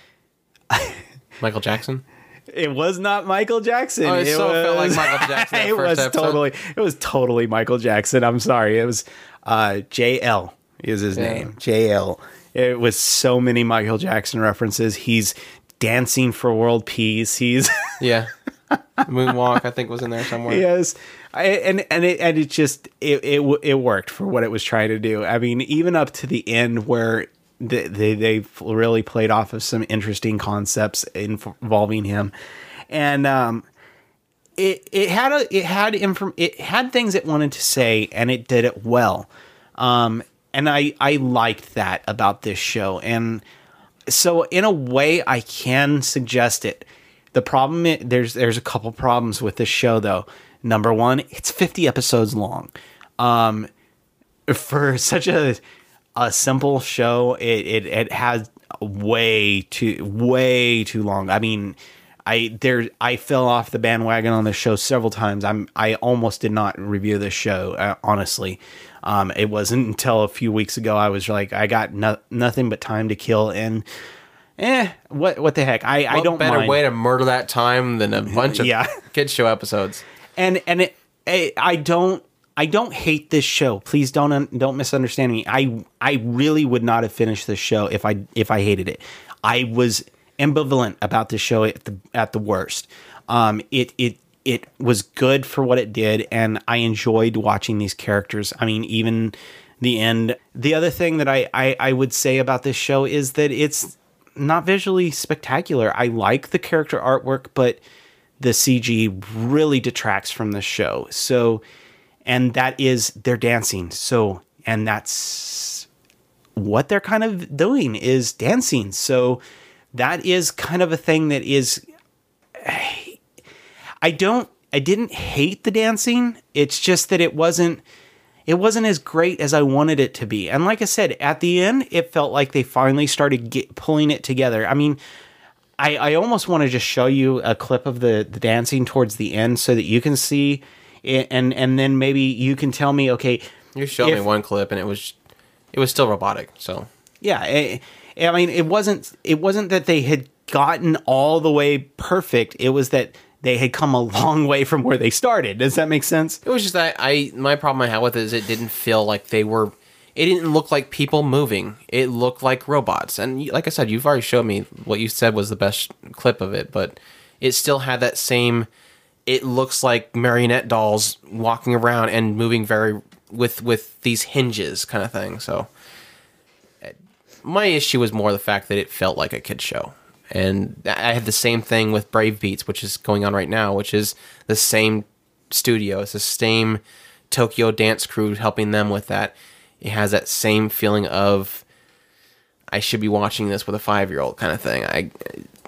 <laughs> Michael Jackson. it was not Michael Jackson. Oh, it it so felt like was- Michael Jackson <laughs> it first was episode. totally. It was totally Michael Jackson. I'm sorry. It was uh, JL is his Yeah. name. JL. It was so many Michael Jackson references. He's dancing for world peace. He's <laughs> Yeah, Moonwalk I think was in there somewhere. yes, I, and and it and it just it, it it worked for what it was trying to do. I mean, even up to the end where they they, they really played off of some interesting concepts involving him, and um, it it had a it had inform it had things it wanted to say, and it did it well. Um, and I I liked that about this show, and so in a way I can suggest it. The problem i- there's there's a couple problems with this show though. Number one, it's 50 episodes long. Um, for <laughs> such a a simple show, it it, it has way too way too long. I mean, I there I fell off the bandwagon on this show several times. I'm I almost did not review this show uh, honestly. Um, it wasn't until a few weeks ago I was like I got no, nothing but time to kill and eh what what the heck I I don't know better mind. way to murder that time than a <laughs> bunch of Yeah. kid show episodes. and and it I, I don't I don't hate this show. Please don't un- don't misunderstand me. I I really would not have finished this show if I if I hated it. I was ambivalent about this show at the at the worst. Um, it it it was good for what it did, and I enjoyed watching these characters. I mean, even the end. The other thing that I I, I would say about this show is that it's not visually spectacular. I like the character artwork, but the CG really detracts from the show. So, and that is their dancing. So, and that's what they're kind of doing is dancing. So, that is kind of a thing that is. I don't. I didn't hate the dancing. It's just that it wasn't. It wasn't as great as I wanted it to be. And like I said, at the end, it felt like they finally started get, pulling it together. I mean, I, I almost want to just show you a clip of the, the dancing towards the end so that you can see it, and and then maybe you can tell me okay You showed me one clip, and it was it was still robotic. So yeah I, I mean it wasn't it wasn't that they had gotten all the way perfect it was that they had come a long way from where they started does that make sense it was just that I my problem I had with it is it didn't feel like they were. It didn't look like people moving. It looked like robots. And like I said, you've already showed me what you said was the best clip of it, but it still had that same. It looks like marionette dolls walking around and moving very with with these hinges kind of thing. So uh, my issue was more the fact that it felt like a kid show. And I had the same thing with Brave Beats, which is going on right now, which is the same studio. It's the same Tokyo dance crew helping them with that. It has that same feeling of I should be watching this with a five year old kind of thing. I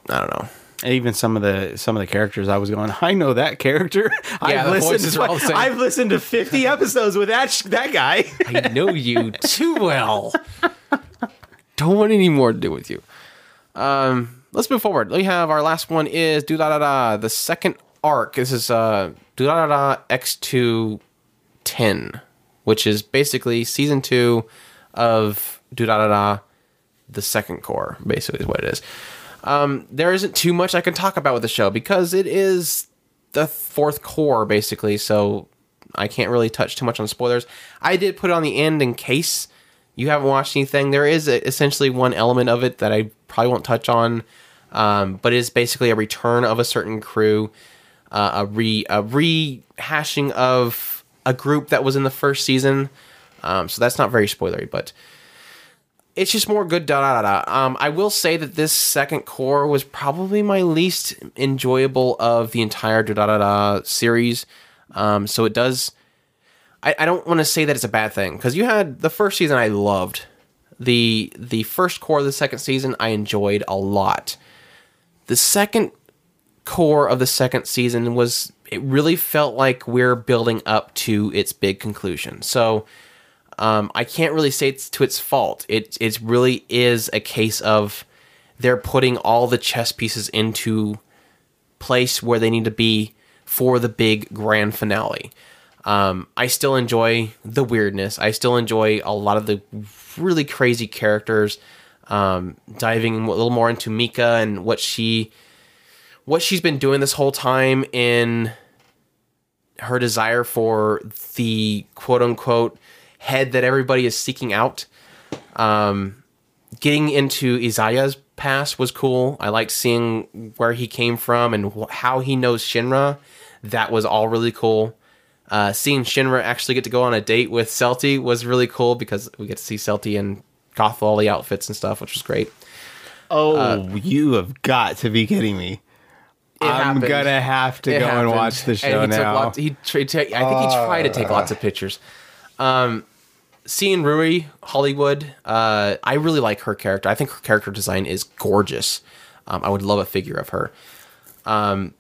I don't know. And even some of the some of the characters I was going I know that character <laughs> Yeah, I've the listened voices to, are all the same. I've listened to 50 episodes with that sh- that guy <laughs> I know you too well. <laughs> Don't want any more to do with you. Um, let's move forward. We have our last one is Durarara the second arc. This is uh Durarara X two ten, which is basically season two of Durarara the second cour. Basically, is what it is. Um, there isn't too much I can talk about with the show because it is the fourth cour basically. So I can't really touch too much on spoilers. I did put it on the end in case you haven't watched anything. There is a, essentially one element of it that I probably won't touch on, um, but it is basically a return of a certain crew, uh, a re a rehashing of a group that was in the first season. Um, so that's not very spoilery, but it's just more good Durarara. Um, I will say that this second cour was probably my least enjoyable of the entire Durarara series. Um, so it does. I, I don't want to say that it's a bad thing because you had the first season I loved. The the first cour of the second season I enjoyed a lot. The second cour of the second season was it really felt like we're building up to its big conclusion. So um, I can't really say it's to its fault. It it really is a case of they're putting all the chess pieces into place where they need to be for the big grand finale. Um, I still enjoy the weirdness. I still enjoy a lot of the really crazy characters. Um, diving a little more into Mika and what she what she's been doing this whole time in her desire for the quote unquote head that everybody is seeking out. Um, getting into Izaya's past was cool. I liked seeing where he came from and wh- how he knows Shinra. That was all really cool. Uh, seeing Shinra actually get to go on a date with Celty was really cool because we get to see Celty in goth lolly outfits and stuff, which was great. oh you have got to be kidding me I'm happened. gonna have to It go and watch the And show he took now. lots- he tra- ta- I think he tried to take lots of pictures. Um, seeing Rui Hollywood, uh, I really like her character. I think her character design is gorgeous. Um, I would love a figure of her. Um,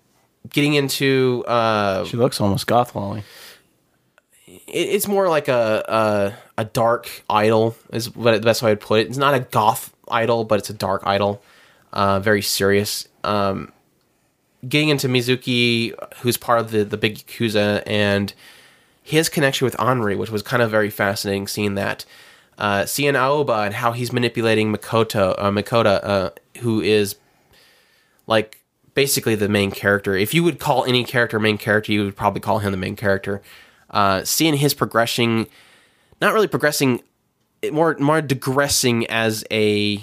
getting into uh, she looks almost goth lolly. it, it's more like a, a a dark idol is what the best way I'd put it. It's not a goth idol, but it's a dark idol. Uh, very serious. Um, getting into Mizuki, who's part of the the big Yakuza, and his connection with Anri, which was kind of very fascinating. Seeing that, uh, seeing Aoba and how he's manipulating Makoto, uh, Makoto, uh, who is like basically the main character. If you would call any character main character, you would probably call him the main character. Uh, seeing his progressing, not really progressing, more more digressing as a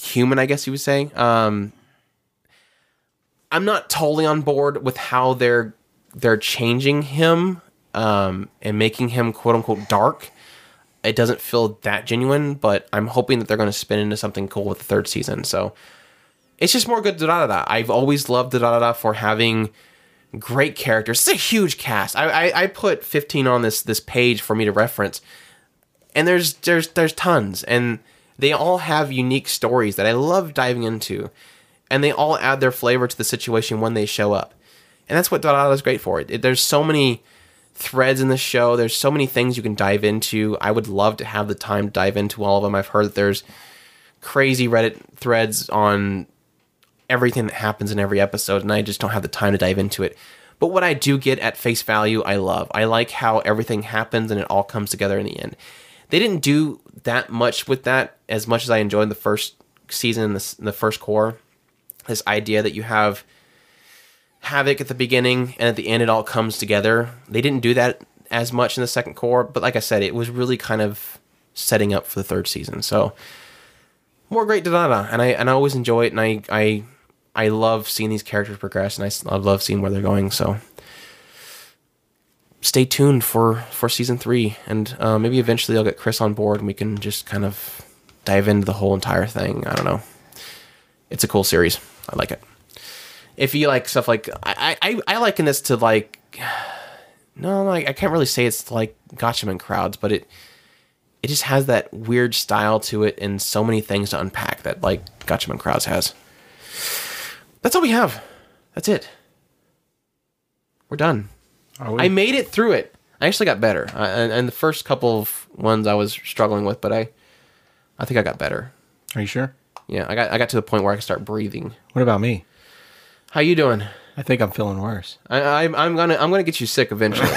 human, I guess you would say. Um, I'm not totally on board with how they're they're changing him um, and making him quote unquote dark. It doesn't feel that genuine, but I'm hoping that they're going to spin into something cool with the third season. So it's just more good Durarara. I've always loved Durarara for having great characters. It's a huge cast. I, I I put 15 on this this page for me to reference, and there's there's there's tons, and they all have unique stories that I love diving into, and they all add their flavor to the situation when they show up, and that's what Durarara is great for. It, it- there's so many threads in the show. There's so many things you can dive into. I would love to have the time to dive into all of them. I've heard that there's crazy Reddit threads on everything that happens in every episode, and I just don't have the time to dive into it. But what I do get at face value, I love. I like how everything happens and it all comes together in the end. They didn't do that much with that as much as I enjoyed the first season the, the first cour. This idea that you have havoc at the beginning and at the end it all comes together. They didn't do that as much in the second cour, but like I said, it was really kind of setting up for the third season. So more great da and I and I always enjoy it, and I I I love seeing these characters progress, and I love seeing where they're going. So stay tuned for for season three, and uh, maybe eventually I'll get Chris on board, and we can just kind of dive into the whole entire thing. I don't know. It's a cool series. I like it. If you like stuff like I I, I liken this to like <sighs> no like I can't really say it's like Gatchaman crowds, but it it just has that weird style to it and so many things to unpack that like Gatchaman crowds has. That's all we have. That's it. We're done. Are we? I made it through it. I actually got better. Uh, and, and the first couple of ones I was struggling with, but I, I think I got better. Are you sure? Yeah, I got I got to the point where I could start breathing. What about me? How you doing? I think I'm feeling worse. I, I I'm gonna I'm gonna get you sick eventually.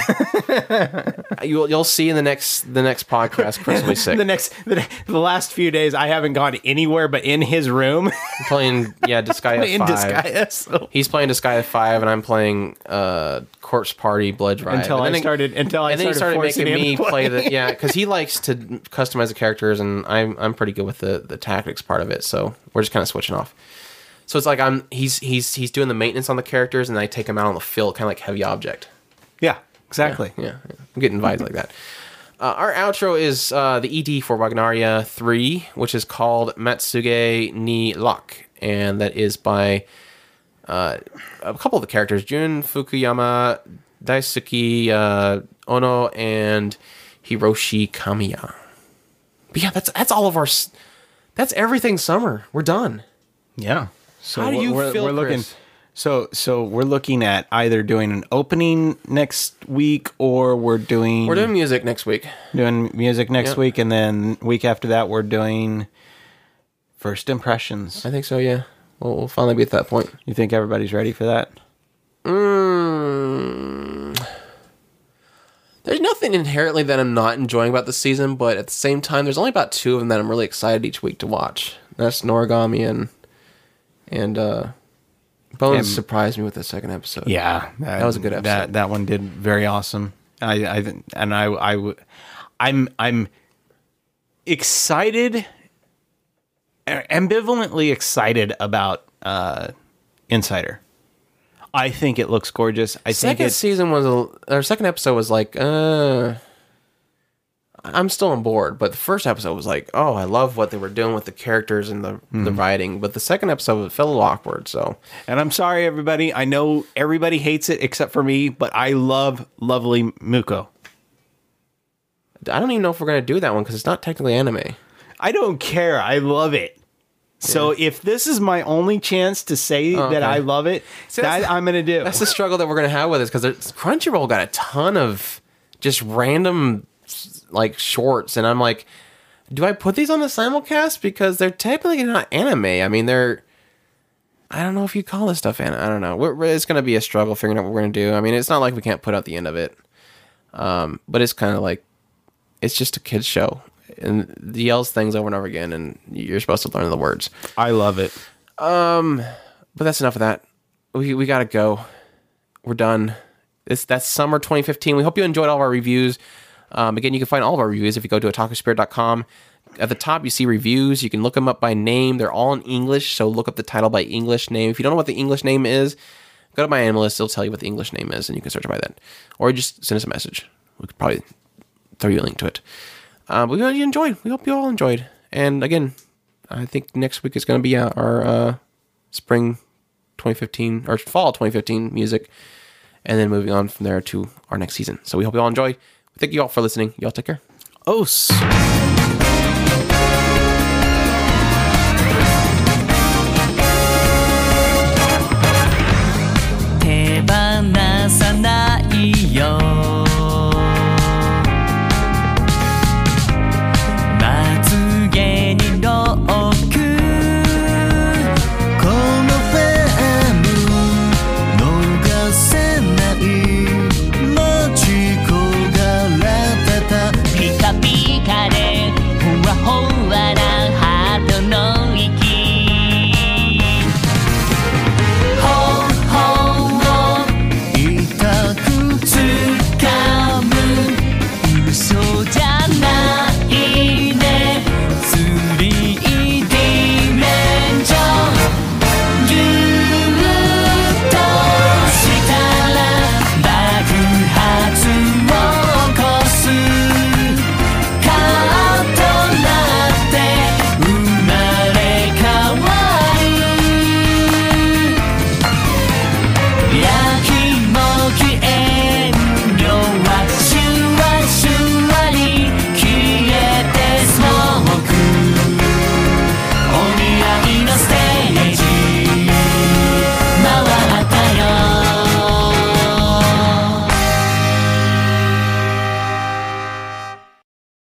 <laughs> you'll you'll see in the next the next podcast. Chris will be sick. <laughs> The next, the, the last few days, I haven't gone anywhere but in his room playing yeah Disgaea <laughs> in five. Disgaea. So He's playing Disgaea five, and I'm playing uh Corpse Party Blood Drive. until And I then it- started, until I and then he started, started making me to play the yeah because he likes to customize the characters and I'm I'm pretty good with the the tactics part of it so we're just kind of switching off so it's like I'm he's he's he's doing the maintenance on the characters and I take him out on the field kind of like heavy object Yeah, exactly. yeah, yeah. I'm getting vibes like that uh, our outro is uh, the ED for Wagnaria 3 which is called Matsuge ni Lock and that is by uh, a couple of the characters Jun Fukuyama Daisuke uh, Ono and Hiroshi Kamiya. But yeah, that's that's all of our. That's everything summer. We're done. Yeah. So How do we're- you we're, feel, we're looking. Chris? So so we're looking at either doing an opening next week or we're doing We're doing music next week. doing music next Yep. week, and then week after that we're doing first impressions. I think so. Yeah, we'll, we'll finally be at that point. You think everybody's ready for that? Mm. There's nothing inherently that I'm not enjoying about the season, but at the same time, there's only about two of them that I'm really excited each week to watch. That's Noragami and and uh, Bones Yeah. surprised me with the second episode. Yeah, That was a good That episode. that one did very awesome. I I think- and I I w- I'm I'm excited, ambivalently excited about uh, Insider. I think it looks gorgeous. I think second it's season was a or second episode was like uh I'm still on board, but the first episode was like, oh, I love what they were doing with the characters and the the mm-hmm. writing, but the second episode felt a little awkward. So And I'm sorry, everybody. I know everybody hates it except for me, but I love lovely Muko. I don't even know if we're gonna do that one because it's not technically anime. I don't care. I love it. So if this is my only chance to say Oh, that. I love it, See, that the- I'm gonna do. That's the struggle that we're gonna have with this because Crunchyroll got a ton of just random like shorts, and I'm like, do I put these on the simulcast because they're technically not anime? I mean, they're I don't know if you call this stuff anime. I don't know. We're, it's gonna be a struggle figuring out what we're gonna do. I mean, it's not like we can't put out the end of it, um, but it's kind of like it's just a kids show. And yells things over and over again, and you're supposed to learn the words. I love it. Um, but that's enough of that. We we gotta go. We're done. This that's summer 2015. We hope you enjoyed all of our reviews. Um, again, you can find all of our reviews if you go to otakuspirit.com. At the top, you see reviews. You can look them up by name. They're all in English, so look up the title by English name. If you don't know what the English name is, go to MyAnimeList. It'll tell you what the English name is, and you can search by that. Or just send us a message. We could probably throw you a link to it. Uh, we hope you enjoyed. We hope you all enjoyed. And again, I think next week is going to be our uh, spring 2015 or fall 2015 music, and then moving on from there to our next season. So we hope you all enjoy. Thank you all for listening. Y'all take care. Os.